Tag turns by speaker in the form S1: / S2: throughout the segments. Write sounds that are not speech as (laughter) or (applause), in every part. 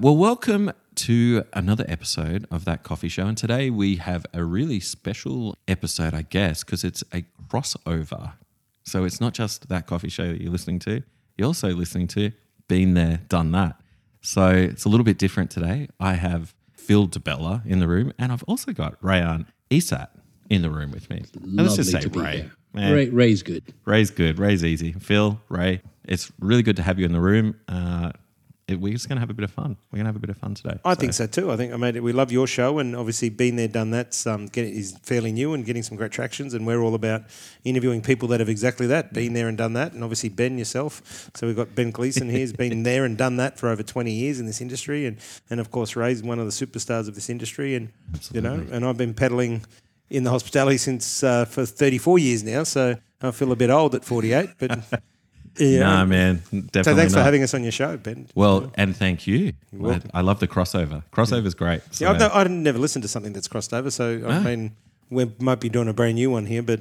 S1: right. Well, welcome to another episode of That Coffee Show. And today we have a really special episode, I guess, because it's a crossover. So it's not just That Coffee Show that you're listening to, you're also listening to Bean There, Done That. So it's a little bit different today. I have Phil Di Bella in the room, and I've also got Raihaan Esat in the room with me. And let's just say
S2: Lovely
S1: Ray.
S2: Ray, Ray's good.
S1: Ray's good. Ray's easy. Phil, Ray, it's really good to have you in the room. Uh, it, we're just going to have a bit of fun. We're going to have a bit of fun today.
S3: I think so too. I think I it. We love your show, and obviously been there, done that. Um, get, is fairly new and getting some great tractions. And we're all about interviewing people that have exactly that, been there and done that. And obviously Ben yourself. So we've got Ben Gleeson here, has been (laughs) there and done that for over twenty years in this industry, and and of course Ray's one of the superstars of this industry. And you know, and I've been peddling in the hospitality since uh, for thirty four years now. So I feel a bit old at forty eight, but. (laughs) Yeah.
S1: Nah, man, definitely.
S3: so thanks for having us on your show, Ben.
S1: Well, and thank you. I. I love the crossover. Crossover's great. So,
S3: Yeah, I've, no, I've never listened to something that's crossed over, so I
S1: Ah.
S3: mean, we might be doing a brand new one here. But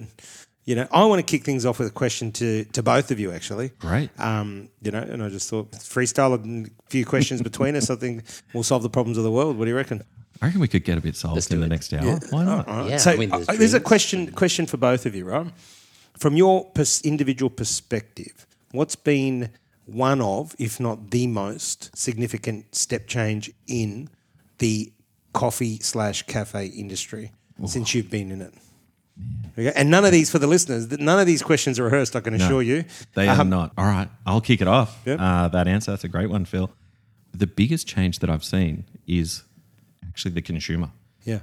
S3: you know, I want to kick things off with a question to to both of you, actually.
S1: great.
S3: Um, you know, and I just thought freestyle a few questions between us. I think we'll solve the problems of the world. What do you reckon?
S1: I reckon we could get a bit solved
S2: Let's
S1: in the
S2: it.
S1: next hour. Why not?
S3: All right.
S2: Yeah,
S3: so
S2: I mean, there's
S3: uh, there's a question question for both of you, right? From your pers- individual perspective, what's been one of, if not the most significant step change in the coffee slash cafe industry since you've been in it? Okay. And none of these, for the listeners, none of these questions are rehearsed. I can assure you.
S1: They are
S3: Um,
S1: not. All right, I'll kick it off.
S3: Yep.
S1: Uh, that answer, that's a great one, Phil. The biggest change that I've seen is actually the consumer.
S3: Yeah.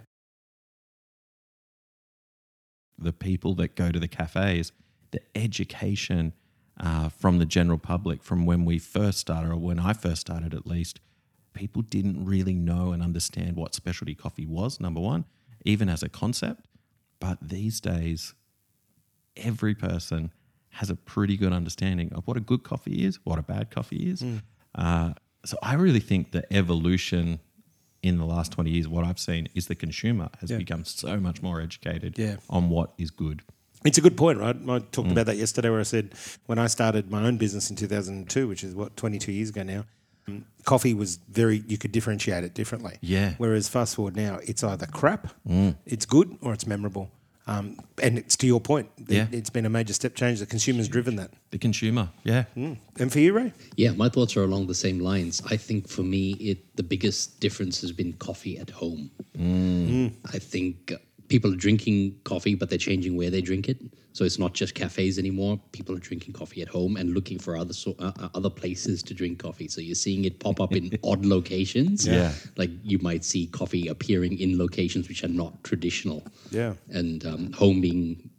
S1: the people that go to the cafes, the education uh, from the general public from when we first started, or when I first started at least, people didn't really know and understand what specialty coffee was, number one, even as a concept. But these days, every person has a pretty good understanding of what a good coffee is, what a bad coffee is. Uh, so I really think the evolution in the last 20 years, what I've seen is the consumer has
S3: Yeah.
S1: become so much more educated
S3: Yeah.
S1: on what is good.
S3: It's a good point, right? I talked
S1: Mm.
S3: about that yesterday where I said when I started my own business in 2002, which is what, 22 years ago now, um, coffee was very, you could differentiate it differently.
S1: Yeah. Mm.
S3: Whereas fast forward now, it's either crap, it's good, or it's memorable. Um, and it's to your point, it-
S1: Yeah.
S3: it's been a major step change. The consumer's driven that.
S1: The consumer, yeah.
S3: And for you, Ray?
S2: Yeah, my thoughts are along the same lines. I think for me, it the biggest difference has been coffee at home. I think uh, people are drinking coffee, but they're changing where they drink it. So it's not just cafes anymore. People are drinking coffee at home and looking for other so, uh, uh, other places to drink coffee. So you're seeing it pop up in (laughs) odd locations.
S1: Yeah.
S2: like you might see coffee appearing in locations which are not traditional.
S3: Yeah.
S2: and um, home being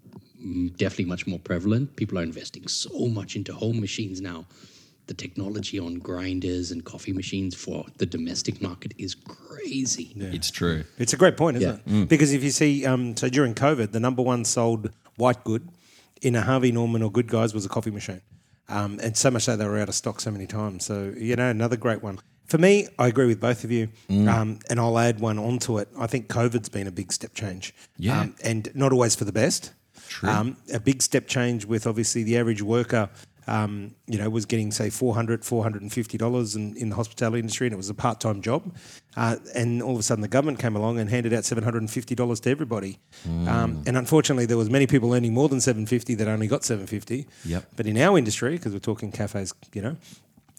S2: definitely much more prevalent. People are investing so much into home machines now. The technology on grinders and coffee machines for the domestic market is crazy.
S1: It's true.
S3: It's a great point, isn't
S2: Yeah.
S3: it? Because if you see, um, so during COVID, the number one sold white good in a Harvey Norman or Good Guys was a coffee machine. Um, and so much so they were out of stock so many times. So, you know, another great one. For me, I agree with both of you. Um, and I'll add one onto it. I think COVID's been a big step change.
S1: Yeah.
S3: Um, and not always for the best.
S1: True.
S3: Um, a big step change with obviously the average worker, um, you know, was getting say 400 $450 in, in the hospitality industry and it was a part-time job. Uh, and all of a sudden the government came along and handed out $750 to everybody. Um, and unfortunately there was many people earning more than 750 that only got 750
S1: Yep.
S3: But in our industry, because we're talking cafes, you know,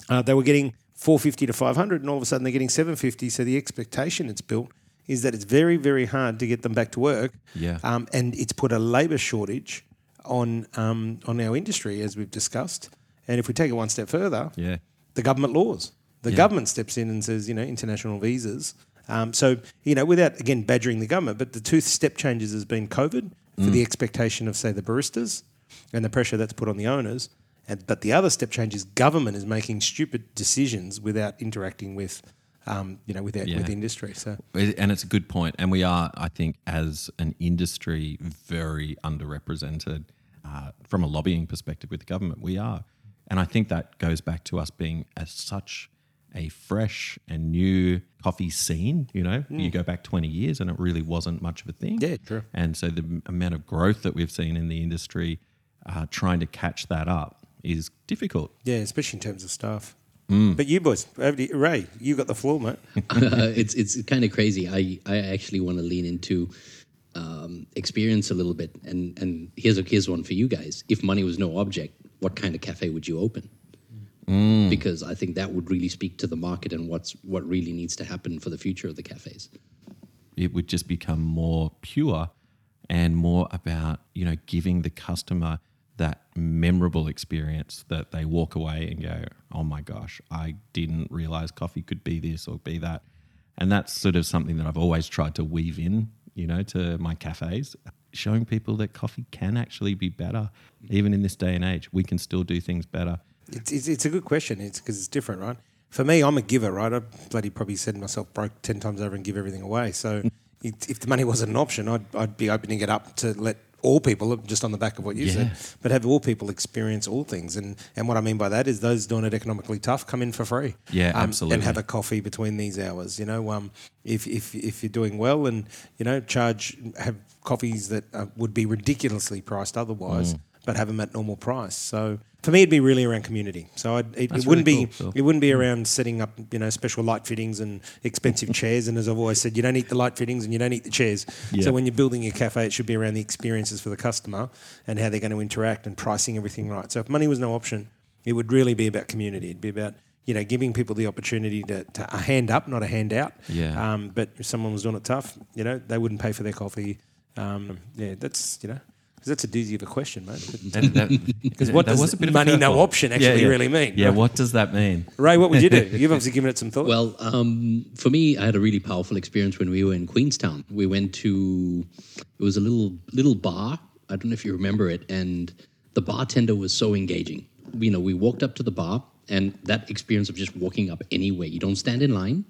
S3: uh, they were getting 450 to 500 and all of a sudden they're getting 750 so the expectation it's built is that it's very very hard to get them back to work
S1: Yeah.
S3: um, and it's put a labour shortage on um, on our industry as we've discussed and if we take it one step further
S1: Yeah.
S3: the government laws the
S1: Yeah.
S3: government steps in and says you know international visas um, so you know without again badgering the government but the two step changes has been covid for the expectation of say the baristas and the pressure that's put on the owners and, but the other step change is government is making stupid decisions without interacting with um, you know with, our,
S1: Yeah.
S3: with industry so
S1: And it's a good point. And we are, I think, as an industry, very underrepresented uh, from a lobbying perspective with the government. We are. And I think that goes back to us being as such a fresh and new coffee scene. You know, you go back 20 years and it really wasn't much of a thing.
S3: Yeah, true.
S1: And so the amount of growth that we've seen in the industry, uh, trying to catch that up is difficult.
S3: yeah especially in terms of staff But you boys, over to you. Ray, you got the floor, mate. (laughs)
S2: uh, it's it's kind of crazy. I I actually want to lean into um, experience a little bit, and and here's a here's one for you guys. If money was no object, what kind of cafe would you open? Because I think that would really speak to the market and what's what really needs to happen for the future of the cafes.
S1: it would just become more pure and more about you know giving the customer that memorable experience that they walk away and go oh my gosh i didn't realize coffee could be this or be that and that's sort of something that i've always tried to weave in you know to my cafes showing people that coffee can actually be better even in this day and age we can still do things better
S3: It's, it's, it's a good question. It's because it's different, right? For me, I'm a giver, right? I bloody probably said myself broke ten times over and give everything away. So mm. it, if the money wasn't an option, I'd, I'd be opening it up to let all people, just on the back of what you
S1: Yeah.
S3: said, but have all people experience all things. And and what I mean by that is those doing it economically tough come in for free.
S1: Yeah,
S3: Um,
S1: absolutely.
S3: And have a coffee between these hours. You know, um, if if if you're doing well and you know charge have coffees that uh, would be ridiculously priced otherwise,
S1: Mm.
S3: But have them at normal price. So for me, it'd be really around community. So I'd, it, it wouldn't
S1: really
S3: be
S1: Phil.
S3: it wouldn't be around setting up you know special light fittings and expensive (laughs) chairs. And as I've always said, you don't eat the light fittings and you don't eat the chairs.
S1: Yeah.
S3: So when you're building a cafe, it should be around the experiences for the customer and how they're going to interact and pricing everything right. So if money was no option, it would really be about community. It'd be about you know giving people the opportunity to, to a hand up, not a handout.
S1: Yeah.
S3: Um, but if someone was doing it tough, you know, they wouldn't pay for their coffee. Um, yeah, that's you know. 'Cause that's a doozy of a question, mate. (laughs)
S1: That- that-
S3: Because what
S1: that
S3: does
S1: was a bit of
S3: money no
S1: curveball.
S3: option actually really mean?
S1: Yeah, what does that mean?
S3: Ray, what would you do? (laughs) You've obviously given it some thought.
S2: Well, um, for me, I had a really powerful experience when we were in Queenstown. We went to it was a little little bar. I don't know if you remember it, and the bartender was so engaging. You know, we walked up to the bar, and that experience of just walking up anywhere. You don't stand in line.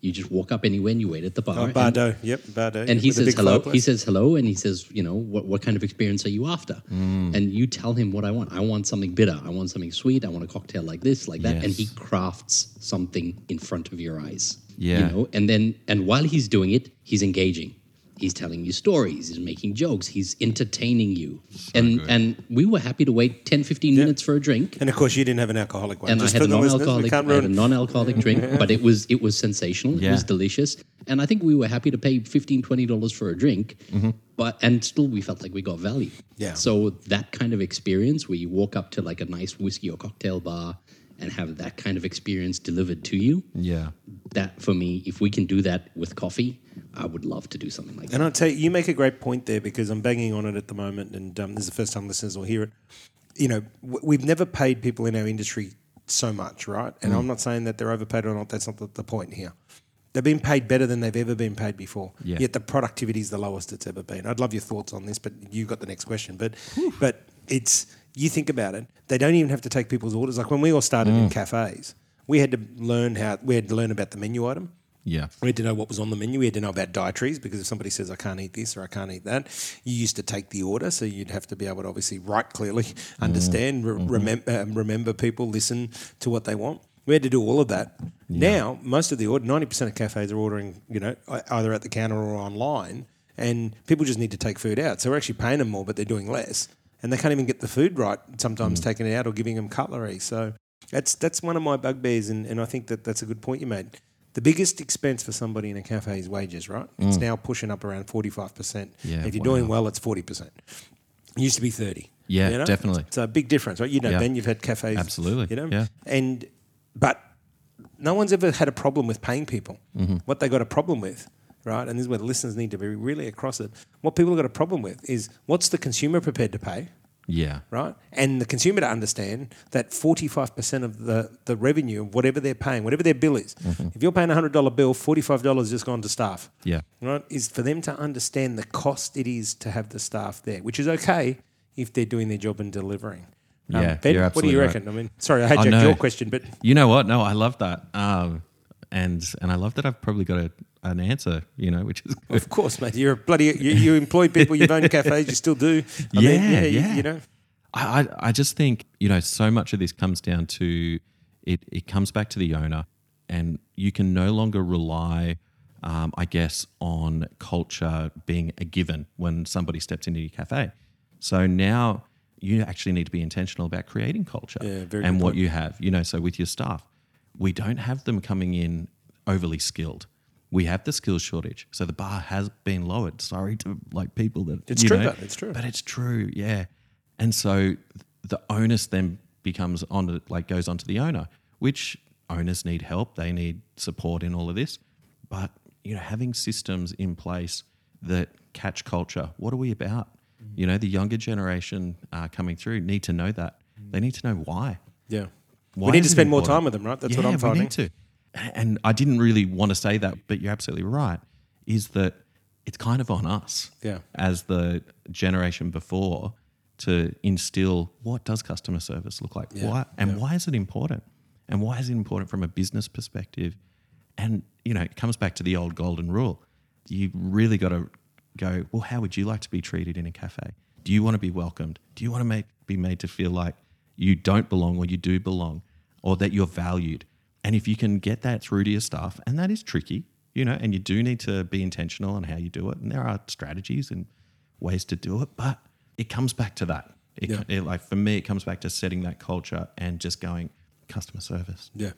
S2: You just walk up anywhere and you wait at the bar.
S3: oh,
S2: and-
S3: Bardo, yep, Bardo.
S2: and he says hello.
S3: fireplace.
S2: He says hello, and he says, you know, what what kind of experience are you after?
S3: Mm.
S2: And you tell him what I want. I want something bitter. I want something sweet. I want a cocktail like this, like that. And he crafts something in front of your eyes.
S1: Yeah.
S2: You know, and then and while he's doing it, he's engaging. He's telling you stories. He's making jokes. He's entertaining you. and
S1: good.
S2: and we were happy to wait 10, 15 minutes for a drink.
S3: and of course, you didn't have an alcoholic one.
S2: And
S3: Just
S2: I had
S3: for
S2: a
S3: the listeners, we
S2: non-alcoholic,
S3: can't
S2: I had a non-alcoholic drink, but it was it was sensational. It was delicious, and I think we were happy to pay 15 dollars for a drink, mm-hmm. but and still we felt like we got value.
S3: Yeah.
S2: So that kind of experience where you walk up to like a nice whiskey or cocktail bar and have that kind of experience delivered to you,
S1: Yeah.
S2: that for me, if we can do that with coffee, I would love to do something like that.
S3: And I'll tell you, you make a great point there because I'm banging on it at the moment, and um, this is the first time listeners will hear it. You know, w- we've never paid people in our industry so much, right? And
S1: Mm.
S3: I'm not saying that they're overpaid or not. That's not the, the point here. They've been paid better than they've ever been paid before.
S1: Yeah.
S3: Yet the productivity is the lowest it's ever been. I'd love your thoughts on this, but you've got the next question. But but it's you think about it. They don't even have to take people's orders. Like when we all started
S1: Mm.
S3: in cafes, we had to learn how we had to learn about the menu item.
S1: Yeah.
S3: We had to know what was on the menu. We had to know about dietaries because if somebody says I can't eat this or I can't eat that, you used to take the order, so you'd have to be able to obviously write clearly, mm. understand, re- mm-hmm. remember, um, uh, remember people, listen to what they want. We had to do all of that. Now, most of the order, ninety percent of cafes are ordering, you know, either at the counter or online, and people just need to take food out. So we're actually paying them more, but they're doing less, and they can't even get the food right. Sometimes mm. taking it out or giving them cutlery. So that's that's one of my bugbears, and, and I think that that's a good point you made. The biggest expense for somebody in a cafe is wages, right? It's now pushing up around 45%.
S1: Yeah,
S3: if you're
S1: wow.
S3: doing well, it's 40%. It used to be 30.
S1: Yeah, definitely.
S3: It's a big difference, right? You know,
S1: Yeah.
S3: Ben, you've had cafes.
S1: Absolutely,
S3: You know?
S1: yeah.
S3: And, but no one's ever had a problem with paying people.
S1: Mm-hmm.
S3: What they got a problem with, right? And this is where the listeners need to be really across it. What people have got a problem with is what's the consumer prepared to pay?
S1: Yeah.
S3: right? And the consumer to understand that 45% of the, the revenue of whatever they're paying, whatever their bill is, if you're paying a $100 bill, $45 has just gone to staff,
S1: Yeah.
S3: right? Is for them to understand the cost it is to have the staff there, which is okay if they're doing their job and delivering. Um,
S1: Yeah,
S3: ben, what do you
S1: absolutely right.
S3: reckon? I mean, sorry, I hijacked
S1: know.
S3: your question, but
S1: You know what? No, I love that. Um, and and I love that I've probably got a, an answer, you know, which is
S3: of course, mate, you're a bloody, you, you employ people, you've owned cafes, you still do. I
S1: Yeah,
S3: mean, you-
S1: yeah.
S3: You know,
S1: I, I, I just think, you know, so much of this comes down to it, it comes back to the owner, and you can no longer rely, um, I guess, on culture being a given when somebody steps into your cafe. So now you actually need to be intentional about creating culture
S3: Yeah,
S1: and what
S3: point.
S1: you have, you know, so with your staff. We don't have them coming in overly skilled. We have the skills shortage, so the bar has been lowered. Sorry to like people that
S3: It's
S1: you
S3: true,
S1: know.
S3: It's true.
S1: but it's true, yeah. And so the onus then becomes on like goes onto the owner, which owners need help. They need support in all of this. But you know, having systems in place that catch culture. What are we about? You know, the younger generation uh, coming through need to know that. They need to know why.
S3: Yeah.
S1: Why
S3: we need to spend more time with them, right? That's what I'm finding.
S1: we need to. And I didn't really want to say that, but you're absolutely right. Is that it's kind of on us,
S3: Yeah.
S1: as the generation before, to instill what does customer service look like,
S3: Yeah,
S1: why, and why is it important, and why is it important from a business perspective, and you know, it comes back to the old golden rule. You really got to go. Well, how would you like to be treated in a cafe? Do you want to be welcomed? Do you want to make be made to feel like you don't belong or you do belong, or that you're valued? And if you can get that through to your staff, and that is tricky, you know, and you do need to be intentional on how you do it, and there are strategies and ways to do it, but it comes back to that. It,
S3: Yeah.
S1: it- like for me, it comes back to setting that culture and just going customer service,
S3: Yeah.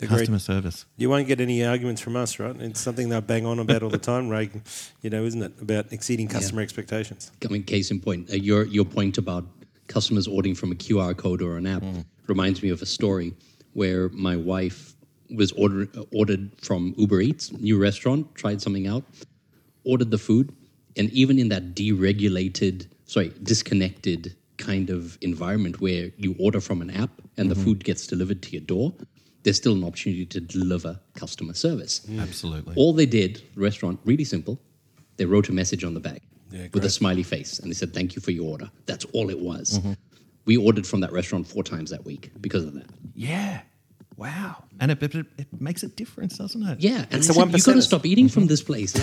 S3: Agreed.
S1: customer service.
S3: You won't get any arguments from us, right? It's something they'll bang on about all the time, Raihaan. You know, isn't it? About exceeding customer expectations.
S2: I mean, case in point, uh, your your point about customers ordering from a QR code or an app mm. reminds me of a story where my wife was ordered ordered from Uber Eats, new restaurant, tried something out, ordered the food, and even in that deregulated, sorry, disconnected kind of environment where you order from an app and the mm-hmm. food gets delivered to your door, there's still an opportunity to deliver customer service.
S1: Absolutely.
S2: All they did, the restaurant, really simple. They wrote a message on the bag
S3: Yeah,
S2: with a smiley face, and they said, "Thank you for your order." That's all it was.
S3: Mm-hmm.
S2: We ordered from that restaurant four times that week because of that.
S1: Yeah. Wow. And it, it, it makes a difference, doesn't it?
S2: Yeah, and
S3: It's
S2: they
S3: the
S2: said,
S3: one
S2: you got to stop eating from mm-hmm. this place.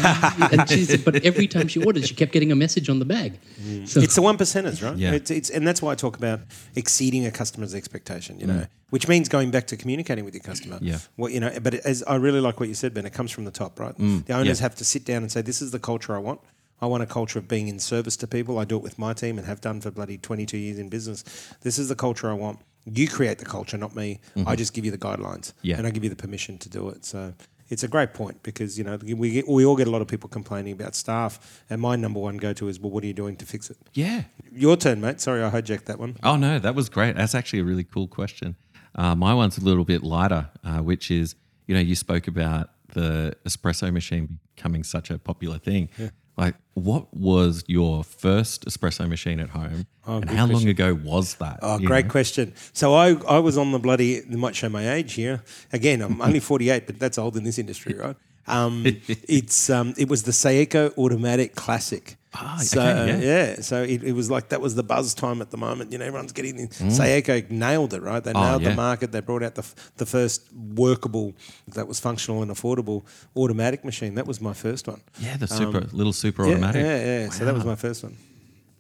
S2: and she said, (laughs) but every time she ordered, she kept getting a message on the bag. Mm. So
S3: It's the one percenters, right?
S1: Yeah.
S3: It's, it's, and that's why I talk about exceeding a customer's expectation. You mm. know, which means going back to communicating with your customer.
S1: Yeah.
S3: What you know, but as I really like what you said, Ben. It comes from the top, right? Mm. the owners
S1: yeah.
S3: have to sit down and say, "This is the culture I want." I want a culture of being in service to people. I do it with my team and have done for bloody 22 years in business. This is the culture I want. You create the culture, not me. I just give you the guidelines
S1: Yeah.
S3: and I give you the permission to do it. So it's a great point because, you know, we, get, we all get a lot of people complaining about staff. And my number one go to is, well, what are you doing to fix it?
S1: Yeah.
S3: Your turn, mate. Sorry, I hijacked that one.
S1: Oh no, that was great. That's actually a really cool question. Uh, my one's a little bit lighter, uh, which is you know you spoke about the espresso machine becoming such a popular thing. Like, what was your first espresso machine at home,
S3: Oh,
S1: and how long ago was that?
S3: Oh, great
S1: know?
S3: question. So I, I was on the bloody, it might show my age here. Again, I'm only 48, but that's old in this industry, right? Um, (laughs) it's um, It was the Saeco Automatic Classic.
S1: Ah,
S3: so,
S1: okay,
S3: yeah. So it, it was like, that was the buzz time at the moment. You know, everyone's getting in. Saeco nailed it, right? They
S1: Mm. Oh,
S3: nailed
S1: yeah.
S3: the market. They brought out the, f- the first workable, that was functional and affordable automatic machine. That was my first one.
S1: Yeah, the super little super
S3: Um, Yeah,
S1: automatic.
S3: Yeah, yeah. So that was my first one.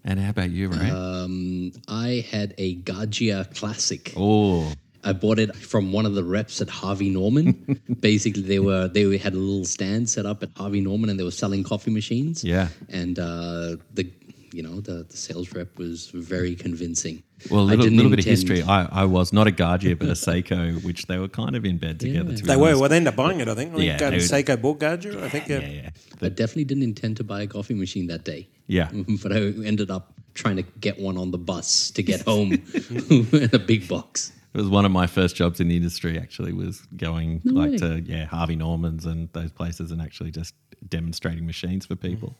S1: And how about you, Ray?
S2: um, I had a Gaggia Classic.
S1: oh,
S2: I bought it from one of the reps at Harvey Norman. (laughs) Basically, they were they had a little stand set up at Harvey Norman, and they were selling coffee machines.
S1: Yeah.
S2: and uh, the you know the, the sales rep was very convincing.
S1: well, a little, little bit of history. I, I was not a Gaggia, but a (laughs) Saeco, which they were kind of in bed together.
S2: Yeah.
S1: To be
S3: They were. Well, they ended up buying it, I think. I think
S1: Yeah,
S3: um, Saeco bought Gaggia, I think. Yeah.
S1: yeah, yeah.
S2: I definitely didn't intend to buy a coffee machine that day.
S1: Yeah. (laughs)
S2: but I ended up trying to get one on the bus to get home in a big box.
S1: It was one of my first jobs in the industry. Actually, was going
S2: No
S1: like
S2: way.
S1: to yeah Harvey Norman's and those places, and actually just demonstrating machines for people.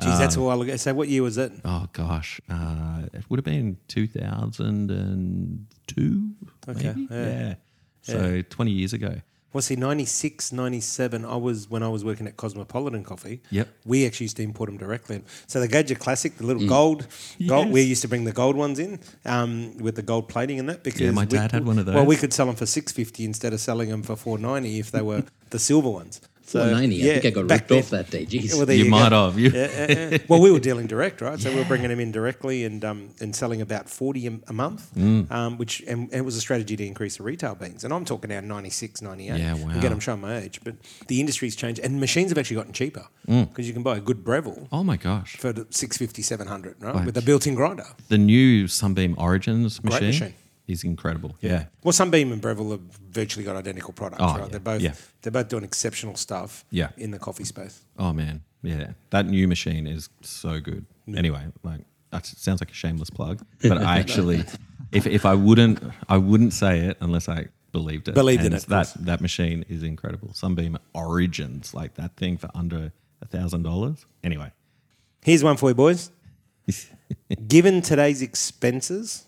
S3: Geez, that's a while ago. So what year was it?
S1: Oh gosh, uh, it would have been two thousand and two.
S3: Okay,
S1: maybe?
S3: yeah.
S1: yeah. So twenty years ago.
S3: Well, see, 96, 97, I was, when I was working at Cosmopolitan Coffee,
S1: Yep.
S3: we actually used to import them directly. So the Gaggia Classic, the little gold, gold,
S1: Yes.
S3: we used to bring the gold ones in um, with the gold plating and that because
S1: my
S3: we-
S1: dad had one of those
S3: Well, we could sell them for six fifty instead of selling them for four ninety if they were (laughs) the silver ones. So,
S2: Four ninety. I think I got
S3: back
S2: ripped off that day. Jeez.
S3: Well, there
S1: You
S3: go.
S1: might have. You-
S3: Yeah, yeah, yeah. (laughs) Well, we were dealing direct, right? So we were bringing them in directly and um, and selling about forty a, a month,
S1: Mm.
S3: um, which and, and it was a strategy to increase the retail beans. And I'm talking now 96, 98.
S1: Yeah, wow.
S3: Again, I'm showing my age, but the industry's changed and machines have actually gotten cheaper
S1: Mm.
S3: because you can buy a good Breville
S1: Oh my gosh,
S3: for the 650, 700, right?
S1: Right.
S3: With a built-in grinder.
S1: the new Sunbeam Origins
S3: Great
S1: machine. Is incredible. Yeah.
S3: Well, Sunbeam and Breville have virtually got identical products,
S1: Oh,
S3: right?
S1: yeah,
S3: They're both
S1: yeah.
S3: they're both doing exceptional stuff.
S1: Yeah.
S3: in the coffee space.
S1: Oh man, yeah, that new machine is so good. Anyway, like that sounds like a shameless plug, (laughs) but I actually, if if I wouldn't, I wouldn't say it unless I believed it.
S3: Believed in it,
S1: That that machine is incredible. Sunbeam Origins, like that thing for under a thousand dollars. Anyway,
S3: Here's one for you, boys. (laughs) Given today's expenses,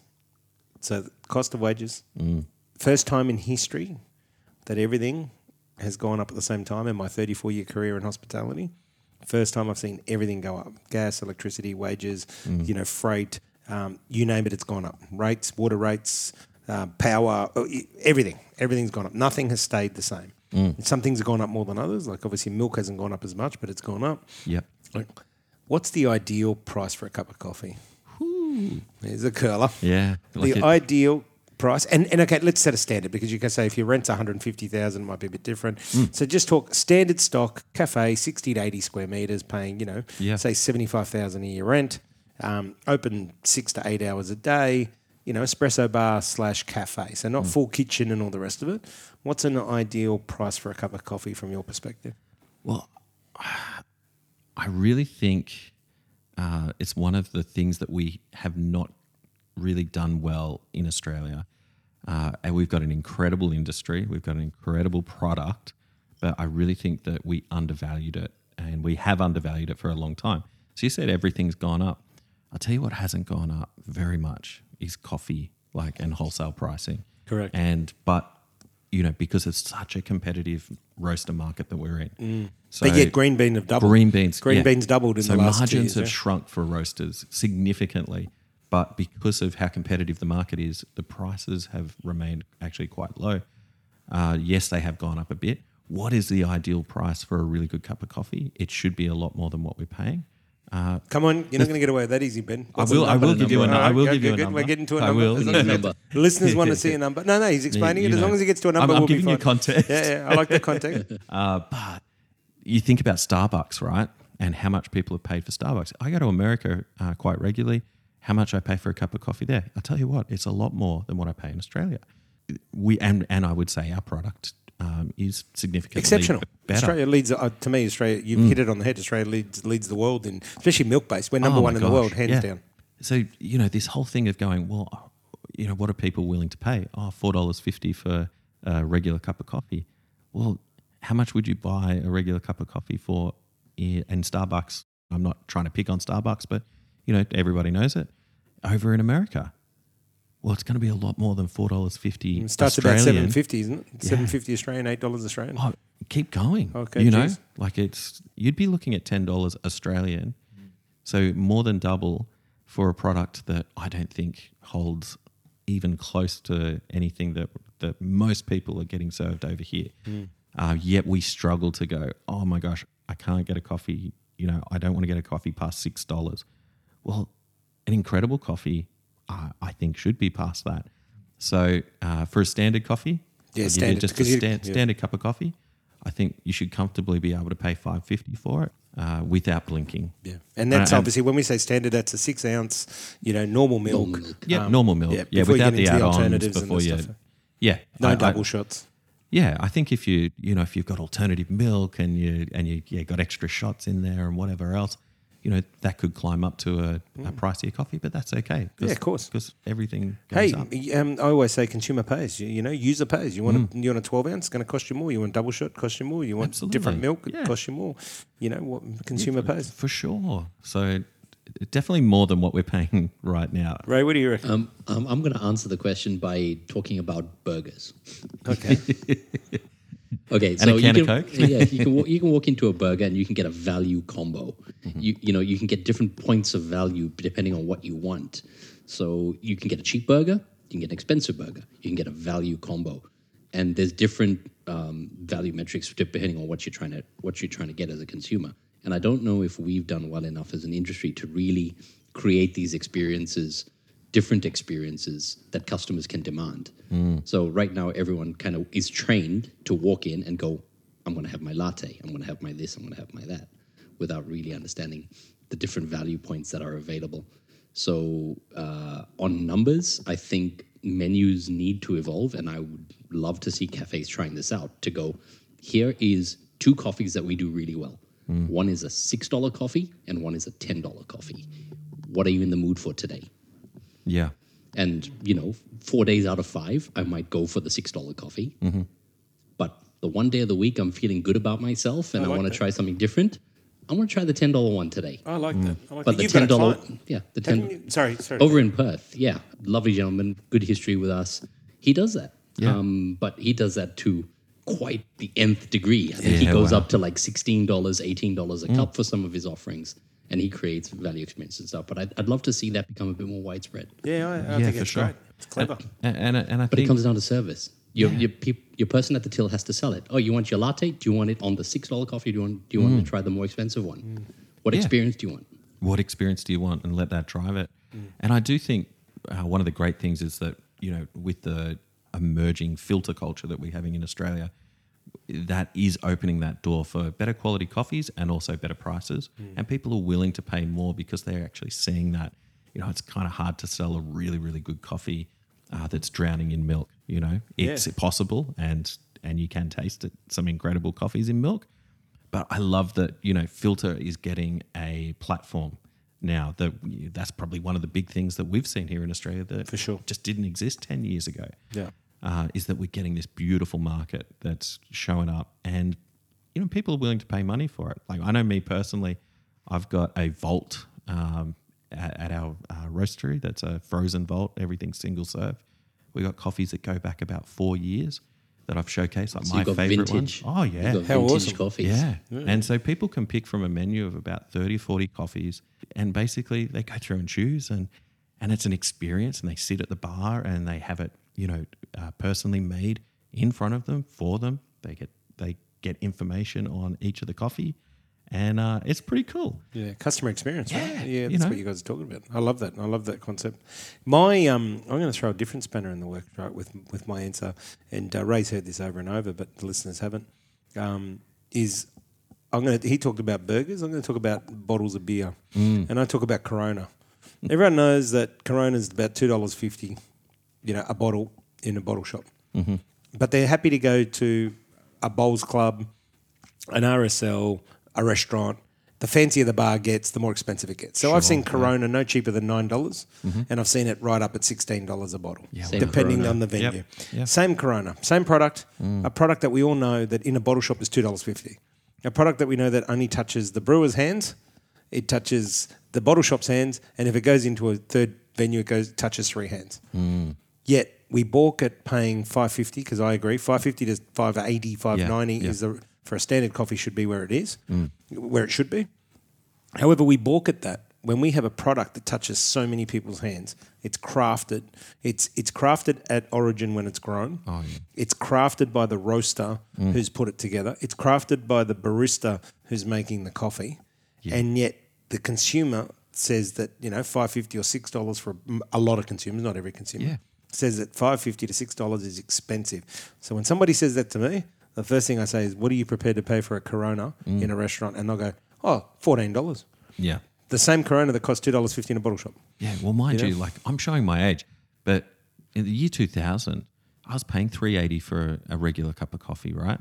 S3: so cost of wages,
S1: Mm.
S3: first time in history that everything has gone up at the same time in my 34 year career in hospitality. First time I've seen everything go up gas, electricity, wages,
S1: Mm.
S3: you know, freight, um, you name it, it's gone up. Rates, water rates, uh, power, uh, everything. Everything's gone up. Nothing has stayed the same.
S1: Mm.
S3: Some things have gone up more than others. Like obviously, milk hasn't gone up as much, but it's gone up.
S1: yep.
S3: Like, what's the ideal price for a cup of coffee? There's a curler.
S1: Yeah. like
S3: the
S1: it-
S3: ideal price, and, and okay, let's set a standard because you can say if your rent's 150,000, it might be a bit different.
S1: Hmm.
S3: So just talk standard stock cafe, 60 to 80 square meters, paying you know,
S1: Yeah.
S3: say 75,000 a year rent, um, open six to eight hours a day. You know, espresso bar slash cafe. So
S1: Hmm.
S3: not full kitchen and all the rest of it. What's an ideal price for a cup of coffee from your perspective?
S1: Well, I really think uh, it's one of the things that we have not really done well in Australia. Uh, and we've got an incredible industry, we've got an incredible product, but I really think that we undervalued it and we have undervalued it for a long time. So you said everything's gone up. I'll tell you what hasn't gone up very much is coffee, like and wholesale pricing.
S3: Correct.
S1: And but you know because it's such a competitive roaster market that we're in. So
S3: Mm. but yet green bean have doubled.
S1: green beans,
S3: Green
S1: yeah.
S3: beans doubled in
S1: so
S3: the last
S1: margins
S3: years,
S1: have
S3: yeah.
S1: shrunk for roasters significantly, but because of how competitive the market is, the prices have remained actually quite low. Uh, yes, they have gone up a bit. What is the ideal price for a really good cup of coffee? It should be a lot more than what we're paying. Uh,
S3: Come on, you're not going to get away with that easy, Ben.
S1: I will. I will give you a.
S3: All
S1: nu- I will give you a number.
S3: We're getting to a
S1: I
S3: number.
S1: will.
S3: As long
S1: You
S3: as
S1: know,
S2: number.
S3: listeners want to see a (laughs) number. No, no, he's explaining it. As
S1: you
S3: long as he gets to a
S1: I'm-
S3: number,
S1: I'm
S3: we'll be
S1: giving you
S3: fine.
S1: context.
S3: Yeah, yeah, I like the context. (laughs)
S1: Uh, but you think about Starbucks, right? And how much people have paid for Starbucks. I go to America uh, quite regularly. How much I pay for a cup of coffee there? I tell you what, it's a lot more than what I pay in Australia. We and and I would say our product um, is significantly
S3: Exceptional.
S1: better.
S3: Australia leads, uh, to me, Australia, you've hit it on the head. Australia leads, leads the world in, especially milk based. We're number
S1: Oh
S3: one in the world, hands
S1: yeah.
S3: down.
S1: So you know this whole thing of going, well, you know, what are people willing to pay? Oh, four dollars fifty for a regular cup of coffee. Well, how much would you buy a regular cup of coffee for? In, And Starbucks. I'm not trying to pick on Starbucks, but you know everybody knows it. Over in America, well, it's going to be a lot more than four dollars fifty.
S3: It starts about seven fifty, isn't it? Seven fifty Australian, eight dollars Australian.
S1: Oh, keep going.
S3: Okay,
S1: you know, like it's you'd be looking at ten dollars Australian, so more than double for a product that I don't think holds even close to anything that that most people are getting served over here.
S3: Hmm.
S1: Uh, yet we struggle to go. Oh my gosh, I can't get a coffee. You know, I don't want to get a coffee past six dollars. Well, an incredible coffee, uh, I think, should be past that. So uh, for a standard coffee,
S3: Yeah,
S1: I'll give you
S3: standard,
S1: just a
S3: you- yeah.
S1: standard cup of coffee. I think you should comfortably be able to pay five fifty for it uh, without blinking.
S3: Yeah, and that's
S1: Uh, and-
S3: obviously when we say standard, that's a six ounce, you know, normal milk.
S2: Normal.
S1: Yeah,
S3: Um,
S1: normal milk.
S3: yeah,
S1: Yeah,
S3: before you
S1: without
S3: get
S1: the
S3: into the
S1: add-ons
S3: alternatives and
S1: before
S3: the
S1: you.
S3: stuff.
S1: Yeah,
S3: No
S1: I- I-
S3: double shots.
S1: Yeah, I think if you you know if you've got alternative milk and you and you yeah, got extra shots in there and whatever else, you know that could climb up to a, a pricier coffee, but that's okay.
S3: Mm. Yeah, of course.
S1: because everything
S3: Hey,
S1: up.
S3: um, I always say consumer pays. You, you know, user pays. You want
S1: Mm.
S3: a, you want a twelve ounce, it's going to cost you more. You want a double shot, cost you more. You want different milk, it
S1: Yeah.
S3: costs you more. You know what consumer pays.
S1: for sure. So definitely more than what we're paying (laughs) right now.
S3: Ray, what do you reckon?
S2: Um, um, I'm going to answer the question by talking about burgers.
S3: Okay, (laughs)
S2: Okay, so you can, yeah, you can you can walk into a burger and you can get a value combo.
S1: Mm-hmm.
S2: You you know you can get different points of value depending on what you want. So you can get a cheap burger, you can get an expensive burger, you can get a value combo, and there's different um, value metrics depending on what you're trying to what you're trying to get as a consumer. And I don't know if we've done well enough as an industry to really create these experiences different experiences that customers can demand. So right now, everyone kind of is trained to walk in and go, "I'm going to have my latte. I'm going to have my this. I'm going to have my that," without really understanding the different value points that are available. So uh, on numbers, I think menus need to evolve, and I would love to see cafes trying this out to go, here is two coffees that we do really well. One is a $6 coffee and one is a $10 coffee. What are you in the mood for today?
S1: Yeah.
S2: And, you know, four days out of five, I might go for the $6 coffee. Mm-hmm. But the one day of the week, I'm feeling good about myself and I,
S3: like
S2: want to try something different. I want to try the $10 one today.
S3: I like mm. that. I like
S2: But
S3: that.
S2: the
S3: You've
S2: $10,
S3: client.
S2: yeah, the 10
S3: you- sorry, sorry.
S2: over in Perth, yeah, lovely gentleman, good history with us. He does that,
S1: Yeah.
S2: um, but he does that to quite the nth degree. I think he goes
S1: wow.
S2: up to like sixteen dollars, eighteen dollars a mm. cup for some of his offerings, and he creates value experience and stuff. But I'd, I'd love to see that become a bit more widespread.
S3: yeah, I, I
S1: yeah,
S3: think
S1: for
S3: it's
S1: sure.
S3: great. It's clever.
S1: And, and, and I
S2: But
S1: think
S2: it comes down to service. Your your, peop, your person at the till has to sell it. Oh, you want your latte? Do you want it on the six dollar coffee? Do you want do you want to mm. try the more expensive one? Mm. What
S1: Yeah.
S2: experience do you want?
S1: what experience do you want and let that drive it mm. and i do think uh, one of the great things is that you know with the emerging filter culture that we're having in australia that is opening that door for better quality coffees and also better prices and people are willing to pay more because they're actually seeing that you know it's kind of hard to sell a really really good coffee uh, that's drowning in milk you know it's
S3: Yeah.
S1: possible and and you can taste it some incredible coffees in milk but I love that you know Filter is getting a platform now. That that's probably one of the big things that we've seen here in Australia that
S3: For sure.
S1: just didn't exist ten years ago.
S3: Yeah.
S1: Uh, is that we're getting this beautiful market that's showing up, and you know people are willing to pay money for it. Like I know me personally, I've got a vault um, at, at our uh, roastery. That's a frozen vault. everything single serve. We got coffees that go back about four years that I've showcased, like
S2: So
S1: my favorite
S2: vintage.
S1: ones. Oh
S2: You've
S1: yeah,
S2: got
S3: How
S2: vintage
S3: awesome.
S2: coffees.
S1: yeah. And so people can pick from a menu of about 30, 40 coffees and basically they go through and choose and and it's an experience and they sit at the bar and they have it, you know, uh, personally made in front of them for them. They get they get information on each of the coffee and uh, it's pretty cool.
S3: Yeah, customer experience.
S1: Yeah,
S3: right? yeah,
S1: you
S3: that's
S1: know.
S3: what you guys are talking about. I love that. I love that concept. My, um, I'm going to throw a different spanner in the works right with with my answer, and uh, Ray's heard this over and over, but the listeners haven't. Um, is I'm going to. He talked about burgers. I'm going to talk about bottles of beer, and I talk about Corona. Everyone knows that Corona is about two dollars fifty, you know, a bottle in a bottle shop. But they're happy to go to a bowls club, an RSL, a restaurant. The fancier the bar gets, the more expensive it gets. So I've seen Corona no cheaper than nine dollars, and I've seen it right up at sixteen dollars a bottle,
S2: Same
S3: depending
S2: Corona.
S3: on the venue.
S1: Yep, yep.
S3: Same Corona, same product, mm. a product that we all know that in a bottle shop is two dollars fifty. A product that we know that only touches the brewer's hands, it touches the bottle shop's hands, and if it goes into a third venue, it goes touches three hands. Mm. Yet we balk at paying five fifty because I agree five fifty to 580, 590
S1: yeah.
S3: is the for a standard coffee should be where it is, mm. where it should be. However, we balk at that when we have a product that touches so many people's hands. It's crafted. It's it's crafted at origin when it's grown.
S1: Oh, yeah.
S3: It's crafted by the roaster mm. who's put it together. It's crafted by the barista who's making the coffee, and yet the consumer says that you know five fifty or six dollars for a lot of consumers, not every consumer,
S1: Yeah.
S3: Says that five fifty to six dollars is expensive. So when somebody says that to me, the first thing I say is, "What are you prepared to pay for a Corona in a restaurant?" And they'll go, "Oh, fourteen dollars."
S1: Yeah.
S3: The same Corona that costs two dollars fifty in a bottle shop.
S1: Yeah, well, mind
S3: You
S1: you, like I'm showing my age, but in the year 2000, I was paying 380 for a, a regular cup of coffee, right?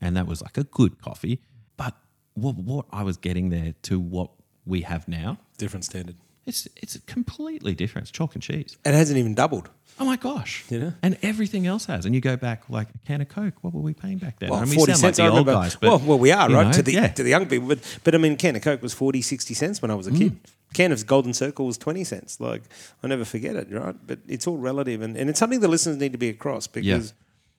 S1: And that was like a good coffee. But what, what I was getting there to what we have now,
S3: Different standard.
S1: It's it's completely different. It's chalk and cheese.
S3: It hasn't even doubled.
S1: Oh my gosh!
S3: You know?
S1: and everything else has. And you go back like a can of Coke. What were we paying back then?
S3: Well,
S1: I mean,
S3: 40
S1: sound like
S3: cents.
S1: the
S3: I remember.
S1: guys. But,
S3: well, well, we are right
S1: know,
S3: to the
S1: yeah.
S3: to the young people, but but I mean, can of Coke was 40, 60 cents when I was a mm. kid. Can of Golden Circle was twenty cents. Like I never forget it, right? But it's all relative, and, and it's something the listeners need to be across because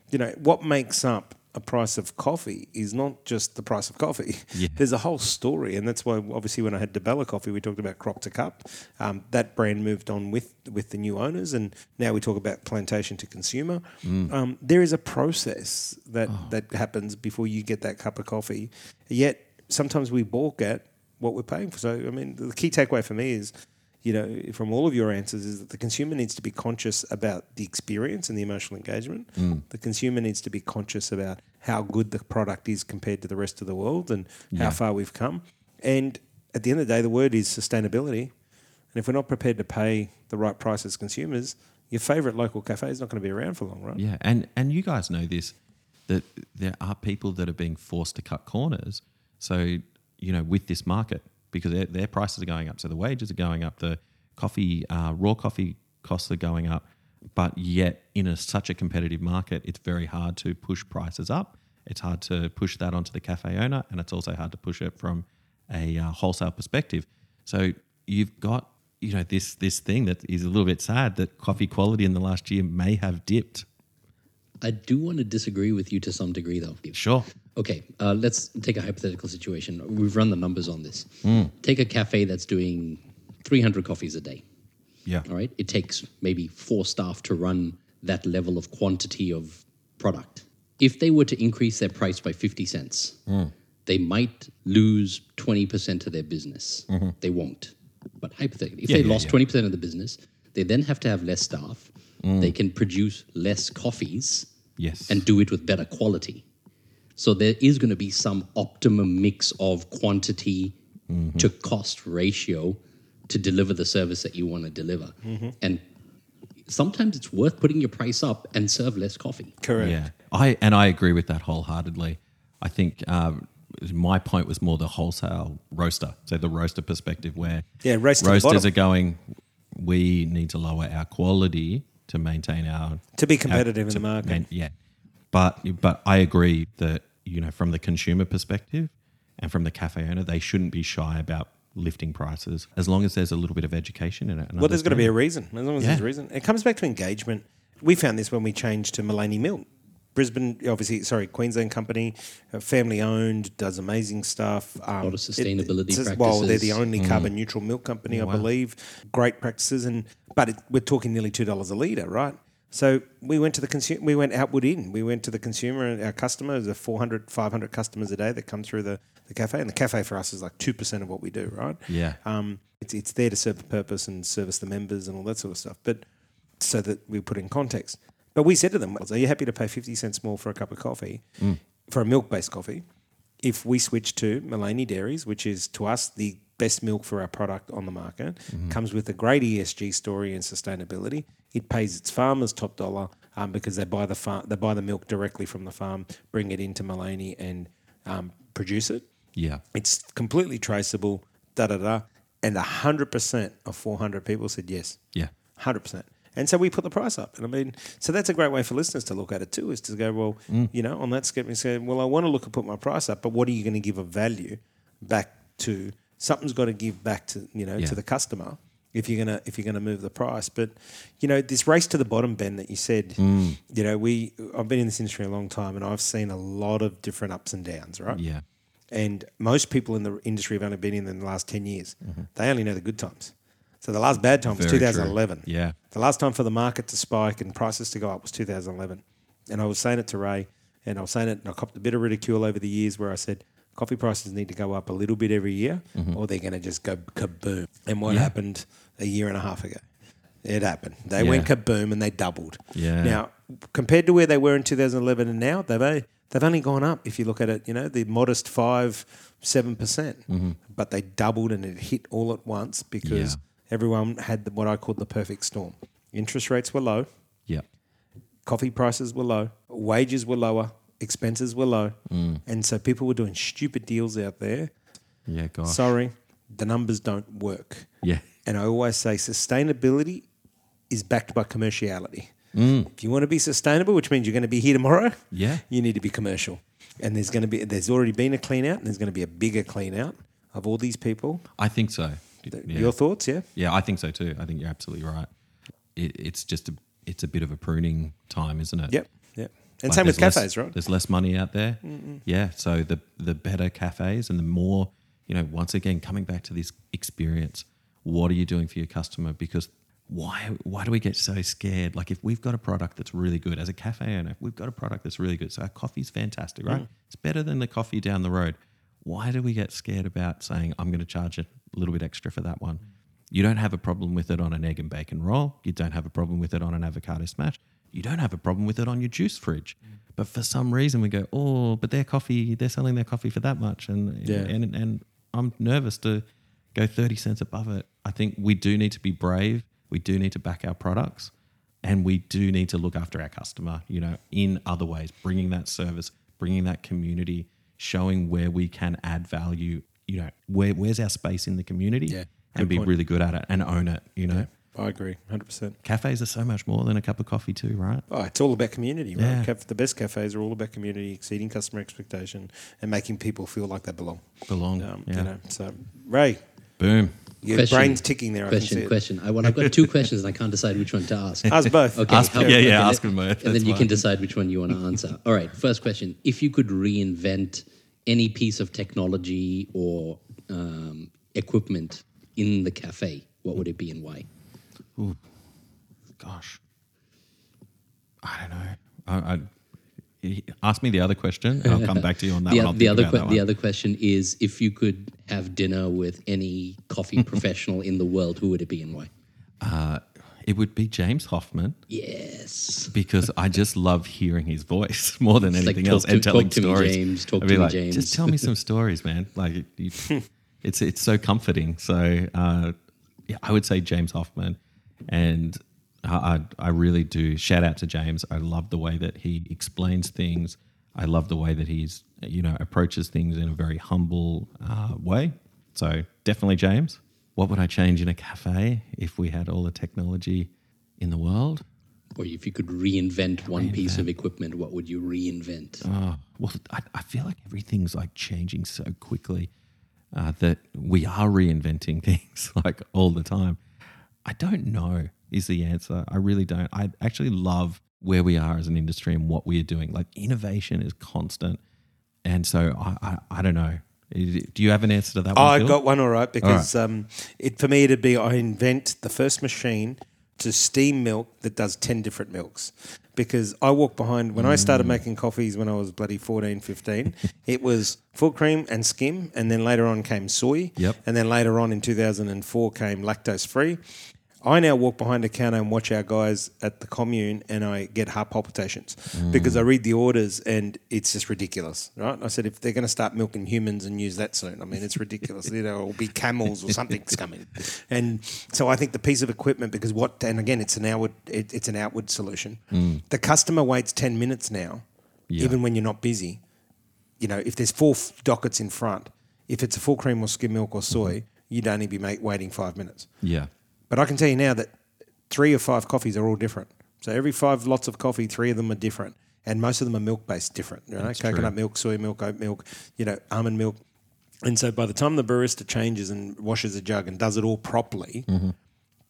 S3: you know what makes up a price of coffee is not just the price of coffee. (laughs)
S1: Yeah.
S3: There's a whole story, and that's why obviously when I had Di Bella Coffee, we talked about crop to cup. Um, that brand moved on with with the new owners, and now we talk about plantation to consumer. Um, there is a process that that happens before you get that cup of coffee. Yet sometimes we balk at what we're paying for. So I mean, the key takeaway for me is you know, from all of your answers is that the consumer needs to be conscious about the experience and the emotional engagement. Mm. The consumer needs to be conscious about how good the product is compared to the rest of the world and how far we've come. And at the end of the day, the word is sustainability. And if we're not prepared to pay the right price as consumers, your favorite local cafe is not going to be around for long, right?
S1: Yeah, and and you guys know this that there are people that are being forced to cut corners. So you know, with this market, because their, their prices are going up, so the wages are going up, the coffee uh, raw coffee costs are going up, but yet in a, such a competitive market, it's very hard to push prices up. It's hard to push that onto the cafe owner, and it's also hard to push it from a uh, wholesale perspective. So you've got you know this this thing that is a little bit sad that coffee quality in the last year may have dipped.
S2: I do want to disagree with you to some degree, though.
S1: Sure.
S2: Okay, uh, let's take a hypothetical situation. We've run the numbers on this. Hmm. Take a cafe that's doing 300 coffees a day.
S1: Yeah.
S2: All right. It takes maybe four staff to run that level of quantity of product. If they were to increase their price by 50 cents, hmm. they might lose 20% of their business. Mm-hmm. They won't. But hypothetically, if
S1: Yeah,
S2: they
S1: yeah,
S2: lost
S1: yeah.
S2: 20% of the business, they then have to have less staff. Hmm. They can produce less coffees
S1: Yes.
S2: and do it with better quality. So there is going to be some optimum mix of quantity to cost ratio to deliver the service that you want to deliver. And sometimes it's worth putting your price up and serve less coffee.
S3: Correct.
S1: Yeah, I and I agree with that wholeheartedly. I think um, my point was more the wholesale roaster, so the roaster perspective, where
S3: Yeah, race
S1: roasters are going. We need to lower our quality to maintain our
S3: To be
S1: our-
S3: competitive in
S1: to
S3: the market.
S1: main- yeah, but but I agree that you know from the consumer perspective and from the cafe owner, they shouldn't be shy about lifting prices as long as there's a little bit of education in it.
S3: Well, there's got to be a reason. As long as
S1: Yeah.
S3: there's a reason. It comes back to engagement. We found this when we changed to Maleny Milk. Brisbane, obviously, sorry, Queensland company, uh, family owned, does amazing stuff. Um,
S2: lot of sustainability
S3: it's- Well, they're the
S2: practices.
S3: only carbon neutral milk company, I believe. Great practices, and but it, we're talking nearly two dollars a liter, right? So we went to the consumer. We went outward in. We went to the consumer and our customers. The 400, 500 customers a day that come through the, the cafe, and the cafe for us is like two percent of what we do, right?
S1: Yeah.
S3: Um, it's, it's there to serve a purpose and service the members and all that sort of stuff. But so that we put in context. But we said to them, "Are you happy to pay fifty cents more for a cup of coffee, for a milk-based coffee, if we switch to Maleny Dairies, which is to us the best milk for our product on the market, comes with a great ESG story and sustainability. It pays its farmers top dollar um, because they buy the far- they buy the milk directly from the farm, bring it into Maleny and um, produce it.
S1: Yeah.
S3: It's completely traceable, da da da. And 100% of 400 people said yes.
S1: Yeah.
S3: 100%. And so we put the price up. And I mean, so that's a great way for listeners to look at it too, is to go, well, you know, on that skip, and say, well, I want to look and put my price up, but what are you going to give a value back to? Something's got to give back to, you know,
S1: Yeah.
S3: to the customer if you're gonna if you're gonna move the price. But you know, this race to the bottom, Ben, that you said, mm. you know, we I've been in this industry a long time, and I've seen a lot of different ups and downs, right?
S1: Yeah.
S3: And most people in the industry have only been in in the last 10 years. Mm-hmm. They only know the good times. So the last bad time was
S1: Very true.
S3: 2011.
S1: Yeah.
S3: The last time for the market to spike and prices to go up was 2011. And I was saying it to Ray, and I was saying it, and I copped a bit of ridicule over the years where I said, coffee prices need to go up a little bit every year, or they're going to just go kaboom. And what
S1: Mm-hmm. Yeah.
S3: happened a year and a half ago? It happened. They
S1: Yeah.
S3: went kaboom and they doubled.
S1: Yeah.
S3: Now, compared to where they were in 2011 and now, they've only, they've only gone up. If you look at it, you know, the modest five, seven percent,
S1: Mm-hmm.
S3: but they doubled and it hit all at once because
S1: Yeah.
S3: everyone had the, what I call the perfect storm. Interest rates were low,
S1: Yeah.
S3: coffee prices were low, wages were lower, expenses were low,
S1: Mm.
S3: and so people were doing stupid deals out there.
S1: Yeah. Gosh.
S3: Sorry, the numbers don't work.
S1: Yeah.
S3: And I always say sustainability is backed by commerciality.
S1: Mm.
S3: If you want to be sustainable, which means you're going to be here tomorrow,
S1: Yeah.
S3: you need to be commercial. And there's going to be there's already been a clean out, and there's going to be a bigger clean out of all these people.
S1: I think so. Yeah.
S3: Your thoughts, yeah?
S1: Yeah, I think so too. I think you're absolutely right. It, it's just a, it's a bit of a pruning time, isn't it?
S3: Yep, yep. And
S1: Like,
S3: same with cafes,
S1: less,
S3: right?
S1: There's less money out there. Yeah. So the the better cafes and the more, you know, once again coming back to this experience, what are you doing for your customer? Because why why do we get so scared? Like if we've got a product that's really good as a cafe owner, we've got a product that's really good. So our coffee's fantastic, right? Mm. It's better than the coffee down the road. Why do we get scared about saying I'm going to charge a little bit extra for that one? You don't have a problem with it on an egg and bacon roll. You don't have a problem with it on an avocado smash. You don't have a problem with it on your juice fridge. But for some reason, we go, oh, but their coffee, they're selling their coffee for that much, and
S3: Yeah.
S1: and and I'm nervous to go thirty cents above it. I think we do need to be brave. We do need to back our products, and we do need to look after our customer, you know, in other ways, bringing that service, bringing that community, showing where we can add value. You know, where where's our space in the community,
S3: Yeah,
S1: and be
S3: point.
S1: really good at it and own it. You know,
S3: I agree, hundred percent.
S1: cafes are so much more than a cup of coffee too, right?
S3: Oh, it's all about community, right?
S1: Yeah.
S3: The best cafes are all about community, exceeding customer expectation, and making people feel like they belong.
S1: Belong.
S3: Um,
S1: yeah.
S3: You know, so Rai,
S1: Boom.
S3: your
S2: Question.
S3: brain's ticking there. I can see
S2: Question, question. I, well, I've got two questions and I can't decide which one to ask. (laughs)
S3: Us both.
S2: Okay.
S1: Ask-
S2: how-
S1: yeah, yeah,
S2: okay,
S1: ask them both.
S2: And then
S1: That's
S2: you
S1: fine.
S2: can decide which one you want to answer. (laughs) All right. First question: If you could reinvent any piece of technology or um, equipment in the cafe, what would it be and why?
S1: Gosh, I don't know. I, I ask me the other question, and I'll come back to you on (laughs) that
S2: the,
S1: one.
S2: The other que- the other question is: If you could have dinner with any coffee (laughs) professional in the world, who would it be and why?
S1: Uh, it would be James Hoffmann
S2: Yes.
S1: because I just love hearing his voice (laughs) more than
S2: It's like,
S1: anything
S2: talk
S1: else
S2: to-
S1: and telling
S2: talk to me. James, talk
S1: I'd
S2: to
S1: be
S2: me, James.
S1: just tell me some stories, man. Like, you, it's it's so comforting. So, uh, yeah, I would say James Hoffmann, and I, I really do shout out to James. I love the way that he explains things. I love the way that he's you know approaches things in a very humble uh, way. So definitely James. What would I change in a cafe if we had all the technology in the world?
S2: Or if you could reinvent one piece of equipment, what would you reinvent?
S1: Oh, well, I, I feel like everything's like changing so quickly uh, that we are reinventing (laughs) things like all the time. I don't know is the answer. I really don't. I actually love where we are as an industry and what we are doing. Like innovation is constant. And so I, I, I don't know. Do you have an answer to that one?
S3: I got one all right because Um, it for me it'd be I invent the first machine to steam milk that does 10 different milks. Because I walk behind, when I
S1: Mm.
S3: started making coffees when I was bloody 14, 15, it was full cream and skim. And then later on came soy.
S1: Yep.
S3: And then later on in 2004 came lactose free. I now walk behind the counter and watch our guys at the commune, and I get heart palpitations because I read the orders and it's just ridiculous, right? I said if they're going to start milking humans and use that soon, I mean it's ridiculous. (laughs) you know, it'll be camels or something's coming, and so I think the piece of equipment because what and again it's an outward it, it's an outward solution. Mm. The customer waits ten minutes now,
S1: Yeah.
S3: even when you're not busy. You know, if there's four f- dockets in front, if it's a full cream or skim milk or soy, you'd only be waiting five minutes.
S1: Yeah.
S3: But I can tell you now that three of five coffees are all different. So every five lots of coffee, three of them are different, and most of them are milk based different. You know, coconut
S1: true.
S3: milk, soy milk, oat milk, you know, almond milk. And so by the time the barista changes and washes a jug and does it all properly,
S1: Mm-hmm.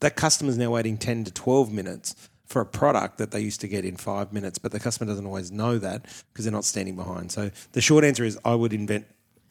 S3: that customer's now waiting ten to twelve minutes for a product that they used to get in five minutes. But the customer doesn't always know that because they're not standing behind. So the short answer is I would invent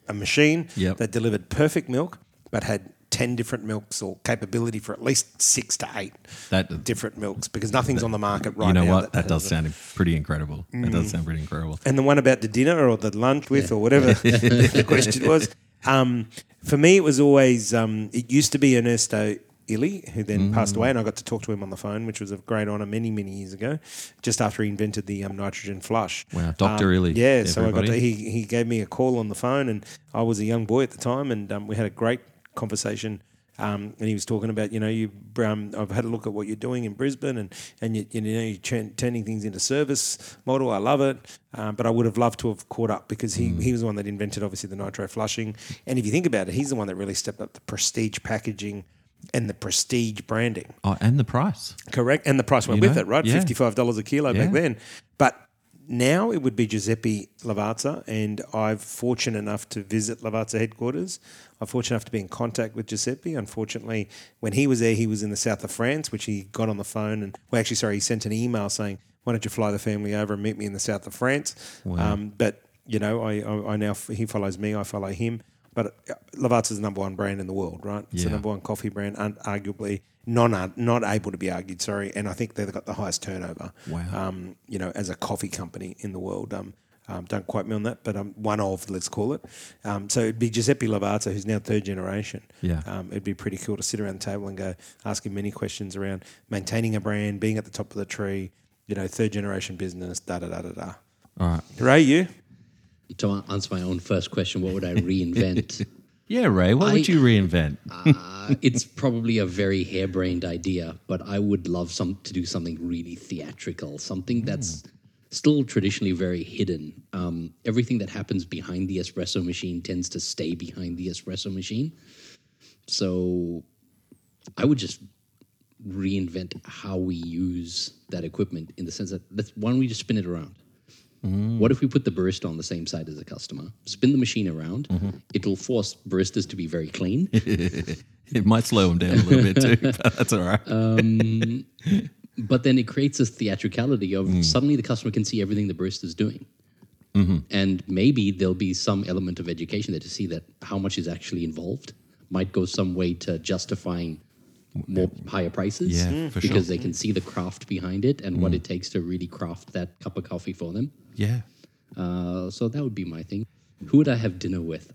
S3: a machine
S1: Yep.
S3: that delivered perfect milk but had 10 different milks or capability for at least six to eight
S1: That
S3: different milks because nothing's on the market right now.
S1: you know
S3: now.
S1: what? That does sound pretty incredible. That does sound pretty incredible.
S3: And the one about the dinner or the lunch with or whatever (laughs) the question was. Um, for me, it was always, um, it used to be Ernesto Illy, who then
S1: Mm.
S3: passed away, and I got to talk to him on the phone, which was a great honour many, many years ago, just after he invented the um, nitrogen flush.
S1: Wow, Dr.
S3: Um,
S1: Illy,
S3: Yeah, so I got to, he, he gave me a call on the phone, and I was a young boy at the time, and um, we had a great conversation. Um, and he was talking about, you know, you. Um, I've had a look at what you're doing in Brisbane, and and you, you know you're turn, turning things into service model. I love it, um, but I would have loved to have caught up because he, he was the one that invented obviously the nitro flushing. And if you think about it, he's the one that really stepped up the prestige packaging and the prestige branding.
S1: Oh, and the price.
S3: Correct. And the price went
S1: You
S3: with
S1: know,
S3: it, right?
S1: yeah.
S3: $55 a kilo
S1: Yeah.
S3: back then. But now it would be Giuseppe Lavazza, and I'm fortunate enough to visit Lavazza headquarters. I'm fortunate enough to be in contact with Giuseppe. Unfortunately, when he was there, he was in the south of France, which he got on the phone and, well, actually, sorry, he sent an email saying, why don't you fly the family over and meet me in the south of France? Um, but, you know, I, I, I now, he follows me, I follow him. But uh, Lavazza's the number one brand in the world, right? It's the number one coffee brand, un- arguably non not able to be argued. Sorry, and I think they've got the highest turnover.
S1: Wow.
S3: Um, you know, as a coffee company in the world. Um, um, don't quote me on that, but um, one of let's call it. Um, so it'd be Giuseppe Lavazza, who's now third generation.
S1: Yeah.
S3: Um, it'd be pretty cool to sit around the table and go ask him many questions around maintaining a brand, being at the top of the tree. You know, third generation business. Da da da da da.
S1: All right.
S3: Rai, you?
S2: To answer my own first question, what would I reinvent? (laughs)
S1: Yeah, Rai, what
S2: I-
S1: would you reinvent? (laughs)
S2: Uh, it's probably a very harebrained idea, but I would love some to do something really theatrical, something that's still traditionally very hidden. Um, everything that happens behind the espresso machine tends to stay behind the espresso machine. So I would just reinvent how we use that equipment in the sense that let's why don't we just spin it around? What if we put the barista on the same side as the customer? Spin the machine around. It'll force baristas to be very clean. (laughs)
S1: It might slow them down a little bit too, (laughs) but that's all right. (laughs)
S2: but then it creates this theatricality of
S1: Mm.
S2: suddenly the customer can see everything the barista is doing.
S1: Mm-hmm.
S2: And maybe there'll be some element of education there to see that how much is actually involved might go some way to justifying more higher prices
S1: Yeah, Mm. for
S2: because
S1: sure.
S2: they can see the craft behind it and what it takes to really craft that cup of coffee for them.
S1: Yeah.
S2: Uh, so that would be my thing. Who would I have dinner with?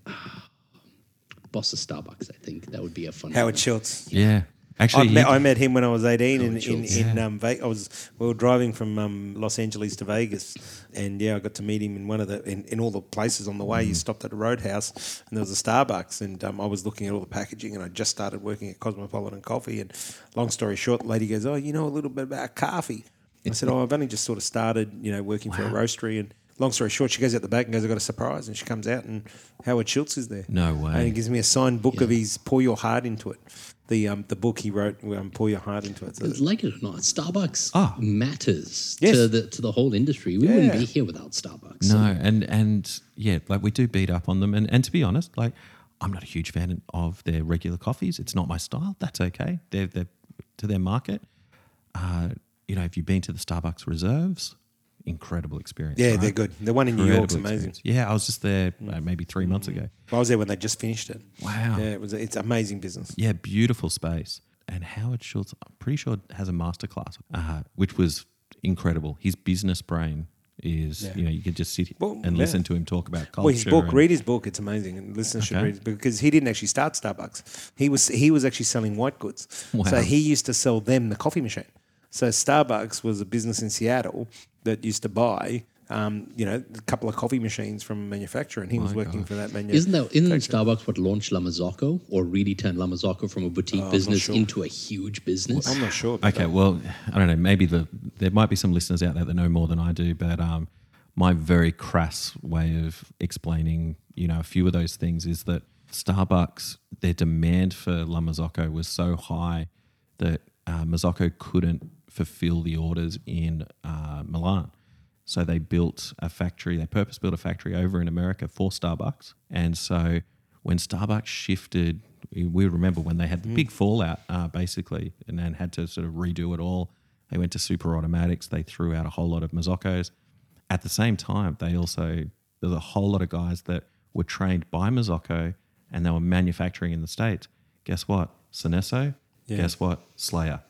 S2: Boss of Starbucks, I think that would be a fun.
S3: Howard
S2: one.
S3: Schultz.
S1: Yeah.
S3: I
S1: Actually,
S3: met, I met him when I was 18 in,
S2: Howard
S3: in,
S2: Schultz.
S3: in um, Ve- I was we were driving from um, Los Angeles to Vegas, and yeah, I got to meet him in one of the in, in all the places on the way. You stopped at a roadhouse, and there was a Starbucks, and um, I was looking at all the packaging, and I just started working at Cosmopolitan Coffee. And long story short, the lady goes, "Oh, you know a little bit about coffee." I said, "Oh, I've only just sort of started, you know, working for a roastery." And long story short, she goes out the back and goes, "I've got a surprise," and she comes out, and Howard Schultz is there.
S1: No way!
S3: And he gives me a signed book of his "Pour Your Heart Into It." The um, the book he wrote, um, "Pour Your Heart Into It." So
S2: Like it or not, Starbucks
S1: Ah.
S2: matters
S3: Yes.
S2: to the to the whole industry. We wouldn't be here without Starbucks.
S1: No, and and yeah, like we do beat up on them. And and to be honest, like I'm not a huge fan of their regular coffees. It's not my style. That's okay. They're they're to their market. Uh, you know, if you've been to the Starbucks reserves, incredible experience.
S3: Yeah,
S1: right?
S3: they're good. The one in New York's amazing.
S1: experience. Yeah, I was just there uh, maybe three months ago.
S3: I was there when they just finished it.
S1: Wow.
S3: Yeah, it was. It's amazing business.
S1: Yeah, beautiful space. And Howard Schultz, I'm pretty sure, has a masterclass, uh, which was incredible. His business brain is,
S3: Yeah.
S1: you know, you could just sit
S3: Well,
S1: and
S3: yeah.
S1: listen to him talk about culture.
S3: Well, his book, read his book. It's amazing, and listeners should read it because he didn't actually start Starbucks. He was he was actually selling white goods.
S1: Wow.
S3: So he used to sell them the coffee machine. So Starbucks was a business in Seattle that used to buy, um, you know, a couple of coffee machines from a manufacturer, and he was working
S1: gosh.
S3: for that manufacturer.
S2: Isn't that isn't Starbucks what launched La Marzocco or really turned La Marzocco from a boutique
S3: not
S2: business
S3: sure.
S2: into a huge business?
S3: I'm not sure.
S1: Okay,
S3: that.
S1: well, I don't know. Maybe the there might be some listeners out there that know more than I do, but um, my very crass way of explaining, you know, a few of those things is that Starbucks, their demand for La Marzocco was so high that uh, Mazzocco couldn't fulfill the orders in uh, Milan. So they built a factory, they purpose built a factory over in America for Starbucks. And so when Starbucks shifted, we remember when they had the big fallout, uh, basically, and then had to sort of redo it all. They went to super automatics, they threw out a whole lot of Marzoccos. At the same time, they also, there's a whole lot of guys that were trained by Marzocco and they were manufacturing in the States. Guess what? Sinesso.
S3: Yeah.
S1: Guess what? Slayer.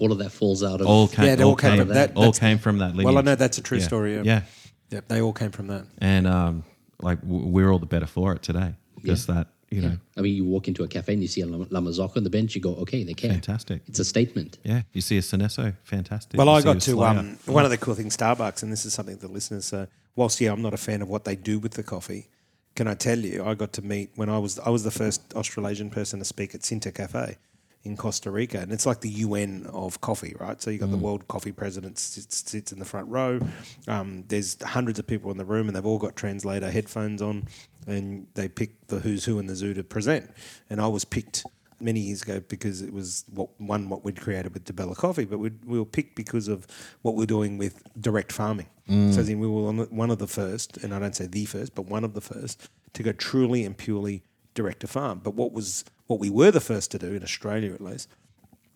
S2: All of that falls out of
S1: All came,
S3: Yeah, they
S1: all
S3: all came
S1: came,
S3: from that-
S1: all came from that lineage.
S3: Well, I know that's a true
S1: Yeah.
S3: story. Yeah.
S1: yeah.
S3: yeah, they all came from that.
S1: and um, like we're all the better for it today. Just that you know,
S2: I mean, you walk into a cafe and you see a La La Marzocco on the bench, you go, okay, they care.
S1: fantastic.
S2: It's a statement.
S1: Yeah, you see a Sinesso, fantastic.
S3: Well,
S1: You
S3: I got to
S1: Slayer.
S3: um, one of the cool things, Starbucks, and this is something the listeners. Uh, whilst yeah, I'm not a fan of what they do with the coffee. Can I tell you? I got to meet when I was I was the first Australasian person to speak at Sintercafe in Costa Rica, and it's like the UN of coffee, right? So you got the World Coffee President sits, sits in the front row. Um, there's hundreds of people in the room, and they've all got translator headphones on, and they pick the who's who in the zoo to present. And I was picked many years ago because it was what one what we'd created with Di Bella Coffee, but we were picked because of what we're doing with direct farming. So as in we were one of the first, and I don't say the first, but one of the first to go truly and purely direct to farm. But what was what we were the first to do in Australia, at least,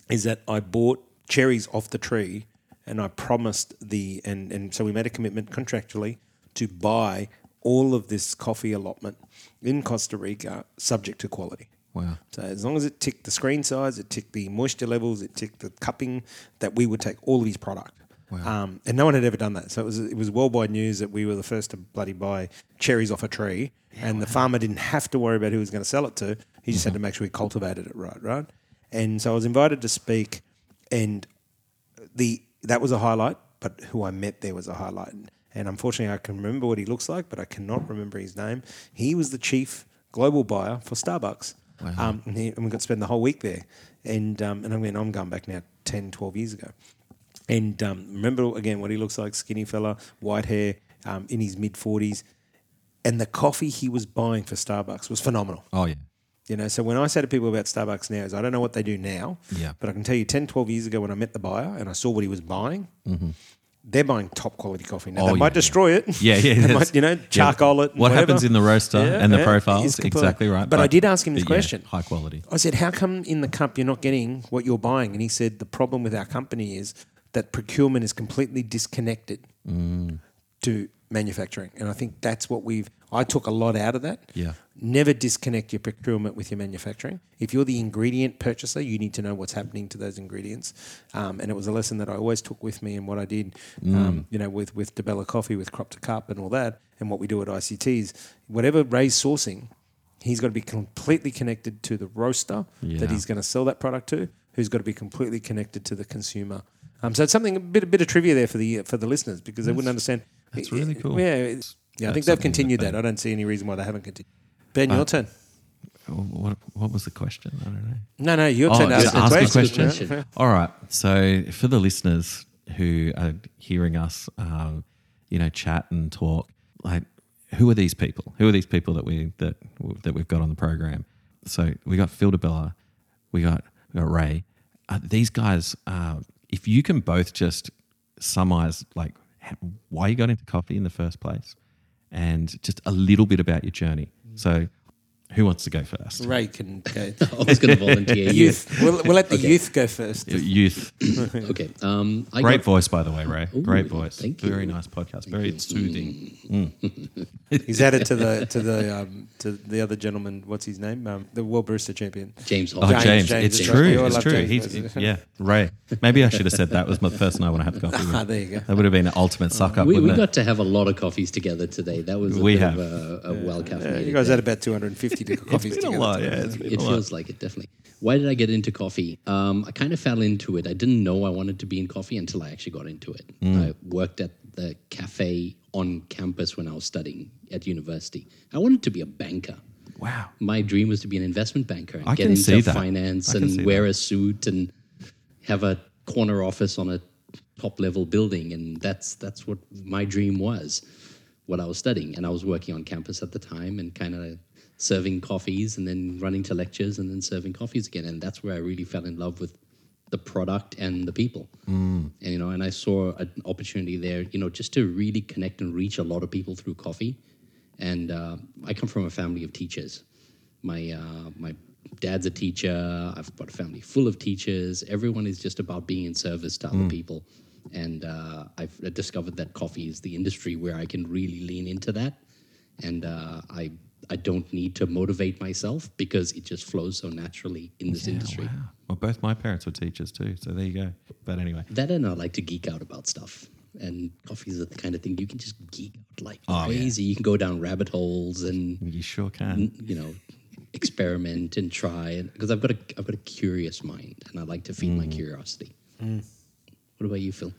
S3: is that I bought cherries off the tree and I promised the and and so we made a commitment contractually to buy all of this coffee allotment in Costa Rica subject to quality.
S1: Wow.
S3: So as long as it ticked the screen size, it ticked the moisture levels, it ticked the cupping, that we would take all of his product. Um, and no one had ever done that. So it was it was worldwide news that we were the first to bloody buy cherries off a tree, and the farmer didn't have to worry about who he was going to sell it to. He just had to make sure he cultivated it right, right. And so I was invited to speak, and the that was a highlight. But who I met there was a highlight. And unfortunately, I can remember what he looks like, but I cannot remember his name. He was the chief global buyer for Starbucks. Um, and, he, and we got to spend the whole week there. And um, and I mean, I'm going back now 10, 12 years ago. And um, remember again what he looks like skinny fella, white hair, um, in his mid 40s. And the coffee he was buying for Starbucks was phenomenal.
S1: Oh yeah.
S3: You know, so when I say to people about Starbucks now, is I don't know what they do now,
S1: Yeah.
S3: but I can tell you 10, 12 years ago when I met the buyer and I saw what he was buying, they're buying top quality coffee. Now,
S1: Mm-hmm. Oh,
S3: they
S1: yeah,
S3: might
S1: yeah.
S3: destroy it.
S1: Yeah, yeah. (laughs)
S3: they might, you know,
S1: yeah.
S3: it.
S1: What
S3: whatever.
S1: happens in the roaster
S3: Yeah,
S1: and the
S3: yeah,
S1: profiles? Exactly right.
S3: But I did ask him this
S1: but yeah,
S3: question.
S1: high quality.
S3: I said, How come in the cup you're not getting what you're buying? And he said, The problem with our company is that procurement is completely disconnected
S1: Mm.
S3: to manufacturing. And I think that's what we've, I took a lot out of that.
S1: Yeah.
S3: Never disconnect your procurement with your manufacturing. If you're the ingredient purchaser, you need to know what's happening to those ingredients. Um, and it was a lesson that I always took with me and what I did,
S1: Mm.
S3: um, you know, with, with Di Bella Coffee, with Crop to Cup and all that, and what we do at ICTs. Whatever Rai's sourcing, he's got to be completely connected to the roaster
S1: Yeah.
S3: that he's going to sell that product to, who's got to be completely connected to the consumer. Um, so it's something a bit a bit of trivia there for the for the listeners because they wouldn't understand.
S1: that's really cool.
S3: Yeah, it's- yeah. I think they've
S1: that
S3: continued
S1: they-
S3: that. I don't see any reason why they haven't continued. Ben, your
S1: Uh,
S3: turn.
S1: What, what was the question? I don't know.
S3: No, no, your
S1: Oh,
S3: turn. ask the
S1: ask a
S3: question.
S1: question. All right. So for the listeners who are hearing us, um, you know, chat and talk, like, who are these people? Who are these people that we that that we've got on the program? So we got Phil Di Bella, we got we got Rai. Uh, these guys, uh, if you can both just summarize like why you got into coffee in the first place, and just a little bit about your journey. So, who wants to go first?
S3: Rai can go. (laughs)
S2: I was going to volunteer. you.
S3: youth. We'll, we'll let the youth go first.
S1: Youth. (laughs)
S2: Okay. Um, I
S1: Great
S2: got,
S1: voice, by the way, Rai. Great voice.
S2: thank
S1: Very nice podcast. Very soothing.
S3: He's added to the to the um, to the other gentleman. What's his name? Um, the World Barista Champion.
S2: James Hall.
S1: Oh,
S3: James,
S1: James.
S3: James,
S1: it's
S3: James.
S1: true. It's true.
S3: James.
S1: He's, yeah, Rai. Maybe I should have said that was my person I want to have coffee with. (laughs)
S3: Ah, there you go.
S1: That would have been an ultimate suck up,
S2: we, we
S1: wouldn't it?
S2: got to have a lot of coffees together today. That was a
S1: We
S2: bit
S1: have.
S2: of a, a well
S3: Yeah,
S2: caffeinated.
S3: you guys had about 250 to coffees
S1: It's been a lot, yeah. It's been
S2: It
S1: a lot.
S2: feels like it, definitely. Why did I get into coffee? Um, I kind of fell into it. I didn't know I wanted to be in coffee until I actually got into it. I worked at the cafe on campus when I was studying at university. I wanted to be a banker.
S1: Wow.
S2: My dream was to be an investment banker and
S1: I
S2: get into finance
S1: I can see
S2: and wear a suit and have a corner office on a top level building. And that's that's what my dream was, what I was studying. And I was working on campus at the time and kind of serving coffees and then running to lectures and then serving coffees again. And that's where I really fell in love with the product and the people. And you know, and I saw an opportunity there, you know, just to really connect and reach a lot of people through coffee. And uh, I come from a family of teachers. My uh, my dad's a teacher. I've got a family full of teachers. Everyone is just about being in service to other people. And uh, I've discovered that coffee is the industry where I can really lean into that. And uh, I I don't need to motivate myself because it just flows so naturally in this industry.
S1: Wow. Well, both my parents were teachers too, so there you go. But anyway,
S2: That and I like to geek out about stuff. And coffee is the kind of thing you can just geek out like
S1: Oh, yeah.
S2: crazy. You can go down rabbit holes and
S1: you sure can.
S2: you know experiment and try because I've got a I've got a curious mind and I like to feed my mm. curiosity. Mm. What about you, Phil?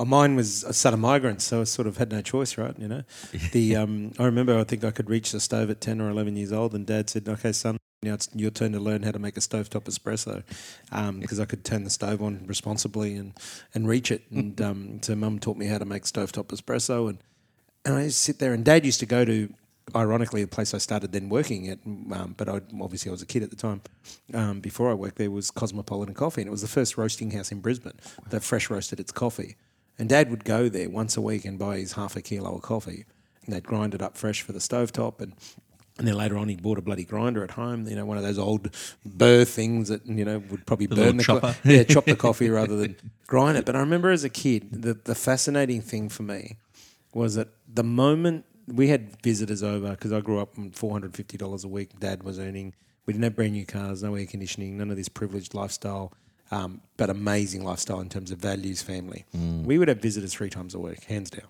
S3: Oh, mine was a son of migrants, so I sort of had no choice, right? You know, (laughs) the um, I remember I think I could reach the stove at ten or eleven years old, and Dad said, "Okay, son, now it's your turn to learn how to make a stovetop espresso," because I could turn the stove on responsibly and and reach it. (laughs) And um, so Mum taught me how to make stovetop espresso, and and I just sit there. And Dad used to go to, ironically, the place I started then working at, um, but I obviously I was a kid at the time. Um, before I worked there was Cosmopolitan Coffee, and it was the first roasting house in Brisbane that fresh roasted its coffee. And Dad would go there once a week and buy his half a kilo of coffee, and they'd grind it up fresh for the stovetop and. And then later on, he bought a bloody grinder at home. You know, one of those old burr things that you know would probably
S1: The
S3: burn the co- yeah, chop the (laughs) coffee rather than grind it. But I remember as a kid, the the fascinating thing for me was that the moment we had visitors over because I grew up on four hundred fifty dollars a week. Dad was earning. We didn't have brand new cars, no air conditioning, none of this privileged lifestyle, um, but amazing lifestyle in terms of values, family. We would have visitors three times a week, hands down.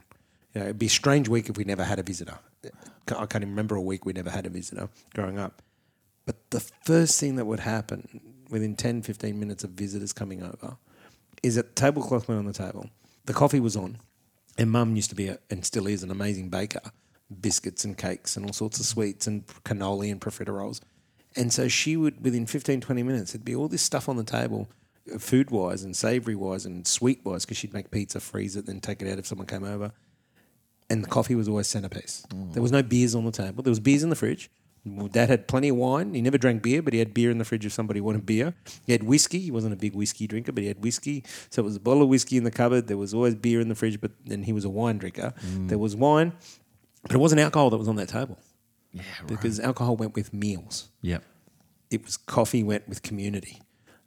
S3: You know, it'd be a strange week if we never had a visitor. I can't even remember a week we never had a visitor growing up. But the first thing that would happen within 10, 15 minutes of visitors coming over is that the tablecloth went on the table. The coffee was on. And mum used to be, a, and still is, an amazing baker. biscuits and cakes and all sorts of sweets and cannoli and profiteroles. And so she would, within 15, 20 minutes, there'd be all this stuff on the table, food wise and savory wise and sweet wise, because she'd make pizza, freeze it, then take it out if someone came over. And the coffee was always centerpiece. Mm. There was no beers on the table. There was beers in the fridge. Dad had plenty of wine. He never drank beer, but he had beer in the fridge if somebody wanted beer. He had whiskey. He wasn't a big whiskey drinker, but he had whiskey. So it was a bottle of whiskey in the cupboard. There was always beer in the fridge, but then he was a wine drinker. Mm. There was wine, but it wasn't alcohol that was on that table
S1: Yeah,
S3: because alcohol went with meals.
S1: Yep.
S3: It was coffee went with community.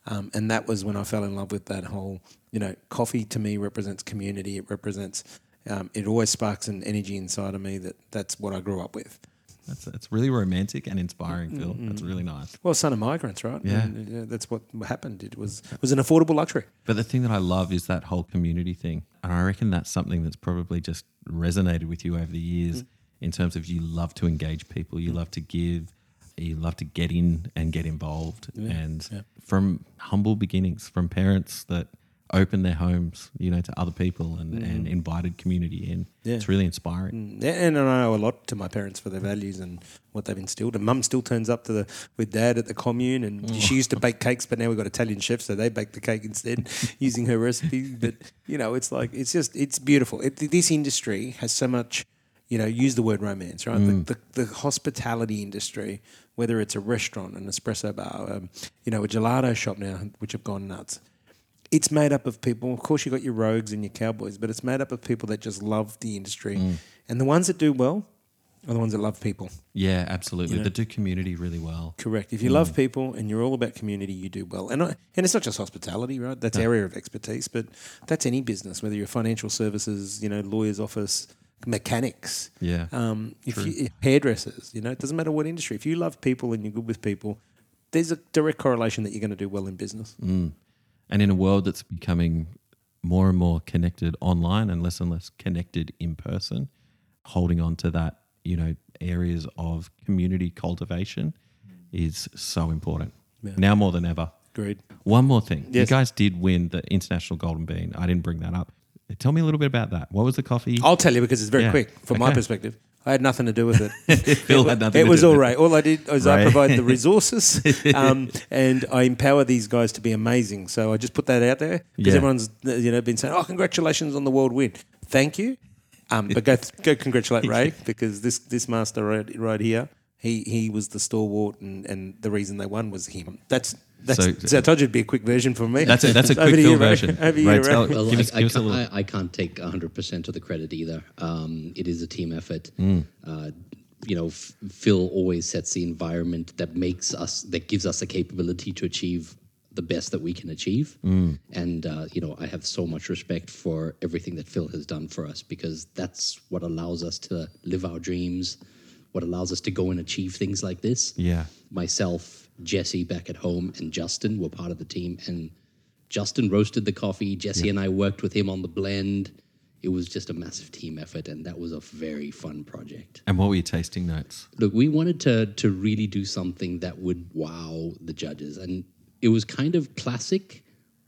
S3: Um, and that was when I fell in love with that whole, you know, coffee to me represents community. It represents, um, it always sparks an energy inside of me that that's what I grew up with.
S1: That's it's really romantic and inspiring, Phil. That's really nice.
S3: Well, son of migrants, right?
S1: Yeah.
S3: And, uh, that's what happened. It was it was an affordable luxury.
S1: But the thing that I love is that whole community thing. And I reckon that's something that's probably just resonated with you over the years in terms of you love to engage people, you love to give, you love to get in and get involved. and from humble beginnings, from parents that opened their homes, you know, to other people and, mm-hmm. and invited community in.
S3: Yeah.
S1: It's really inspiring.
S3: Mm, yeah, and I owe a lot to my parents for their values and what they've instilled. And mum still turns up to the with dad at the commune, and oh. she used to bake (laughs) cakes, but now we've got Italian chefs, so they bake the cake instead (laughs) using her recipe. But you know, it's like it's just it's beautiful. It, this industry has so much. You know, use the word romance, right? The, mm. the, the hospitality industry, whether it's a restaurant, an espresso bar, um, you know, a gelato shop now, which have gone nuts it's made up of people. Of course, you've got your rogues and your cowboys, but it's made up of people that just love the industry. And the ones that do well are the ones that love people.
S1: Yeah, absolutely.
S3: You know-
S1: They do community really well.
S3: Correct. If you love people and you're all about community, you do well. And I- and it's not just hospitality, right? That's area of expertise, but that's any business, whether you're financial services, you know, lawyer's office, mechanics,
S1: Yeah.
S3: um, if you, hairdressers. You know, it doesn't matter what industry. If you love people and you're good with people, there's a direct correlation that you're going to do well in business.
S1: And in a world that's becoming more and more connected online and less and less connected in person, holding on to that, you know, areas of community cultivation is so important.
S3: Yeah.
S1: Now more than ever.
S3: Agreed.
S1: One more thing. You guys did win the International Golden Bean. I didn't bring that up. Tell me a little bit about that. What was the coffee?
S3: I'll tell you because it's very
S1: Yeah.
S3: quick from my
S1: Okay.
S3: perspective. I had nothing to do with it. (laughs)
S1: Phil had nothing
S3: it
S1: to
S3: was
S1: do
S3: all
S1: with
S3: right. All I did was I
S1: Right.
S3: provide the resources (laughs) um, and I empower these guys to be amazing. So I just put that out there because
S1: Yeah.
S3: everyone's you know been saying, "Oh, congratulations on the world win." Thank you, um, but go go congratulate Rai (laughs) because this this master right, right here, he he was the stalwart and, and the reason they won was him. That's that's.
S1: So-
S3: So, I told you it'd be a quick version from me.
S1: That's a, that's a (laughs)
S3: Over
S1: quick
S3: to
S1: Phil
S3: you,
S1: version.
S3: Over to you,
S1: Rai,
S3: Rai.
S1: tell-
S2: Well,
S1: give
S2: I,
S1: us,
S2: I,
S1: give us a
S2: can't,
S1: little.
S2: I, I can't take 100% of the credit either. Um, it is a team effort.
S1: Mm.
S2: Uh, you know, F- Phil always sets the environment that makes us, that gives us the capability to achieve the best that we can achieve.
S1: Mm.
S2: And, uh, you know, I have so much respect for everything that Phil has done for us because that's what allows us to live our dreams, what allows us to go and achieve things like this
S1: yeah.
S2: myself, Jesse back at home, and Justin were part of the team. And Justin roasted the coffee. Jesse and I worked with him on the blend. It was just a massive team effort, and that was a very fun project.
S1: And what were your tasting notes?
S2: Look, we wanted to to really do something that would wow the judges, and it was kind of classic,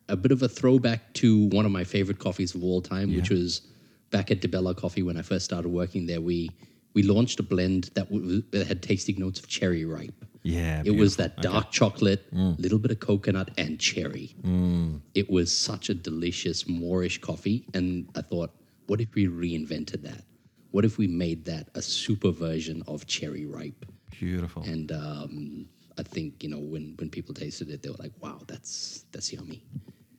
S2: a bit of a throwback to one of my favorite coffees of all time, which was back at Di Bella Coffee when I first started working there. We we launched a blend that, w- that had tasting notes of cherry ripe.
S1: Yeah.
S2: It was that dark chocolate, little bit of coconut and cherry. It was such a delicious Moorish coffee, and I thought, what if we reinvented that? What if we made that a super version of cherry ripe?
S1: Beautiful.
S2: And um, I think you know when when people tasted it, they were like, "Wow, that's that's yummy."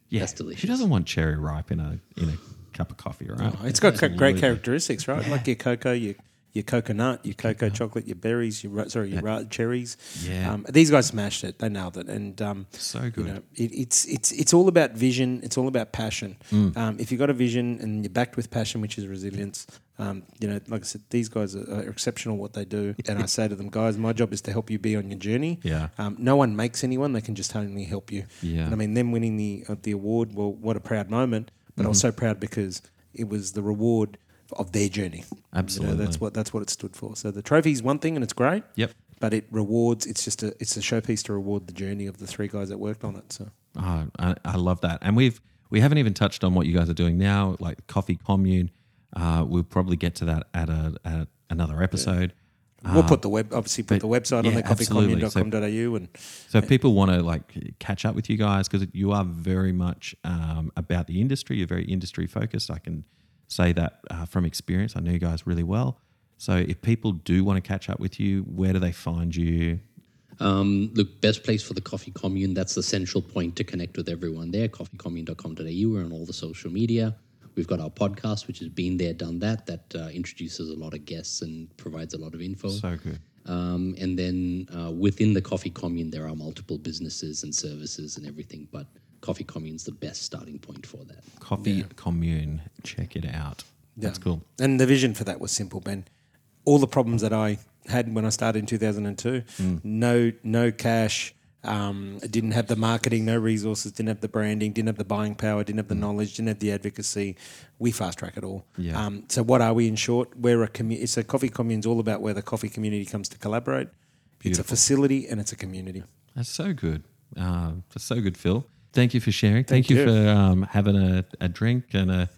S1: yeah.
S2: that's delicious.
S1: Who doesn't want cherry ripe in a in a cup of coffee, right?
S3: Oh, It's got ca- great characteristics, right? Like your cocoa, your your coconut, your cocoa chocolate, your berries, your sorry, your ra- cherries.
S1: Yeah.
S3: Um, these guys smashed it. They nailed it, and um,
S1: So
S3: you
S1: good.
S3: know, it, it's it's it's all about vision. It's all about passion.
S1: Mm.
S3: Um, if you've got a vision and you're backed with passion, which is resilience, um, you know, like I said, these guys are, are exceptional what they do. (laughs) And I say to them, guys, my job is to help you be on your journey.
S1: Yeah.
S3: Um, no one makes anyone; they can just only help you.
S1: Yeah.
S3: And I mean, them winning the uh, the award, well, what a proud moment. But I was
S1: Mm-hmm.
S3: so proud because it was the reward of their journey. You know,
S1: Absolutely.
S3: that's what that's what it stood for. So the trophy is one thing, and it's great.
S1: Yep.
S3: But it rewards. It's just a it's a showpiece to reward the journey of the three guys that worked on it. So
S1: Oh, I, I love that. And we've we haven't even touched on what you guys are doing now, like coffee commune. Uh, we'll probably get to that at a at another episode.
S3: we'll put the web, obviously, put the website on
S1: yeah,
S3: there,
S1: absolutely.
S3: coffeecommune.com.au. And
S1: So if people want to like catch up with you guys because you are very much um, about the industry. You're very industry focused. I can say that uh, from experience. I know you guys really well. So if people do want to catch up with you, where do they find you?
S2: Um, look, best place for the Coffee Commune. That's the central point to connect with everyone there. Coffeecommune.com.au. We're on all the social media. We've got our podcast, which has Bean There, Done That. That uh, introduces a lot of guests and provides a lot of info.
S1: So good.
S2: Um, and then uh, within the Coffee Commune, there are multiple businesses and services and everything. But Coffee Commune's the best starting point for that.
S1: Coffee Commune. Check it out. That's
S3: Yeah.
S1: cool.
S3: And the vision for that was simple, Ben. All the problems that I had when I started in 2002,
S1: Mm.
S3: no no cash, um, didn't have the marketing, no resources, didn't have the branding, didn't have the buying power, didn't have the knowledge, didn't have the advocacy. We fast track it all.
S1: Mm. Yeah.
S3: Um, so what are we in short? We're a commu- it's a coffee commune's all about where the coffee community comes to collaborate. It's a facility and it's a community.
S1: That's so good. Uh, that's so good, Phil. Thank you for sharing. Thank,
S3: Thank
S1: you,
S3: you.
S1: for um, having a, a drink and a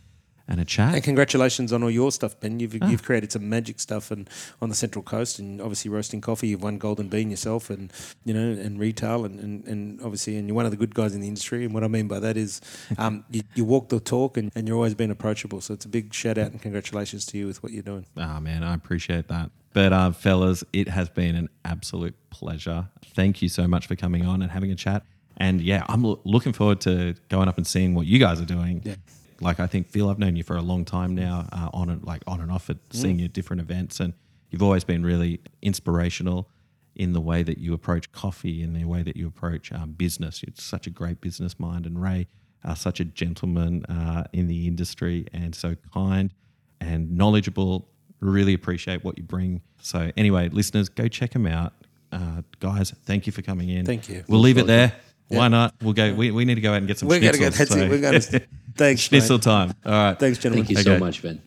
S1: and a chat.
S3: And congratulations on all your stuff, Ben. You've,
S1: Ah.
S3: you've created some magic stuff and on the Central Coast, and obviously roasting coffee. You've won Golden Bean yourself, and you know, and retail, and, and, and obviously, and you're one of the good guys in the industry. And what I mean by that is, (laughs) um, you, you walk the talk, and, and you're always been approachable. So it's a big shout out and congratulations to you with what you're doing.
S1: Ah, man, I appreciate that. But, uh, fellas, it has been an absolute pleasure. Thank you so much for coming on and having a chat. And yeah, I'm lo- looking forward to going up and seeing what you guys are doing.
S3: Yeah.
S1: Like I think Phil, I've known you for a long time now, uh, on and like on and off at seeing you at different events, and you've always been really inspirational in the way that you approach coffee, in the way that you approach um, business. It's such a great business mind, and Rai, uh, such a gentleman uh, in the industry, and so kind and knowledgeable. Really appreciate what you bring. So anyway, listeners, go check him out. Uh, guys, thank you for coming in.
S3: Thank you.
S1: We'll leave it there. Why not? We'll go. We, we need to go out and get some.
S3: We're gonna
S1: schnitzel,
S3: go. That's
S1: so-
S3: it. We're gonna. Thanks, (laughs)
S1: Schnitzel
S3: mate.
S1: time. All right.
S3: Thanks, gentlemen.
S2: Thank you
S1: Okay.
S2: so much, Ben.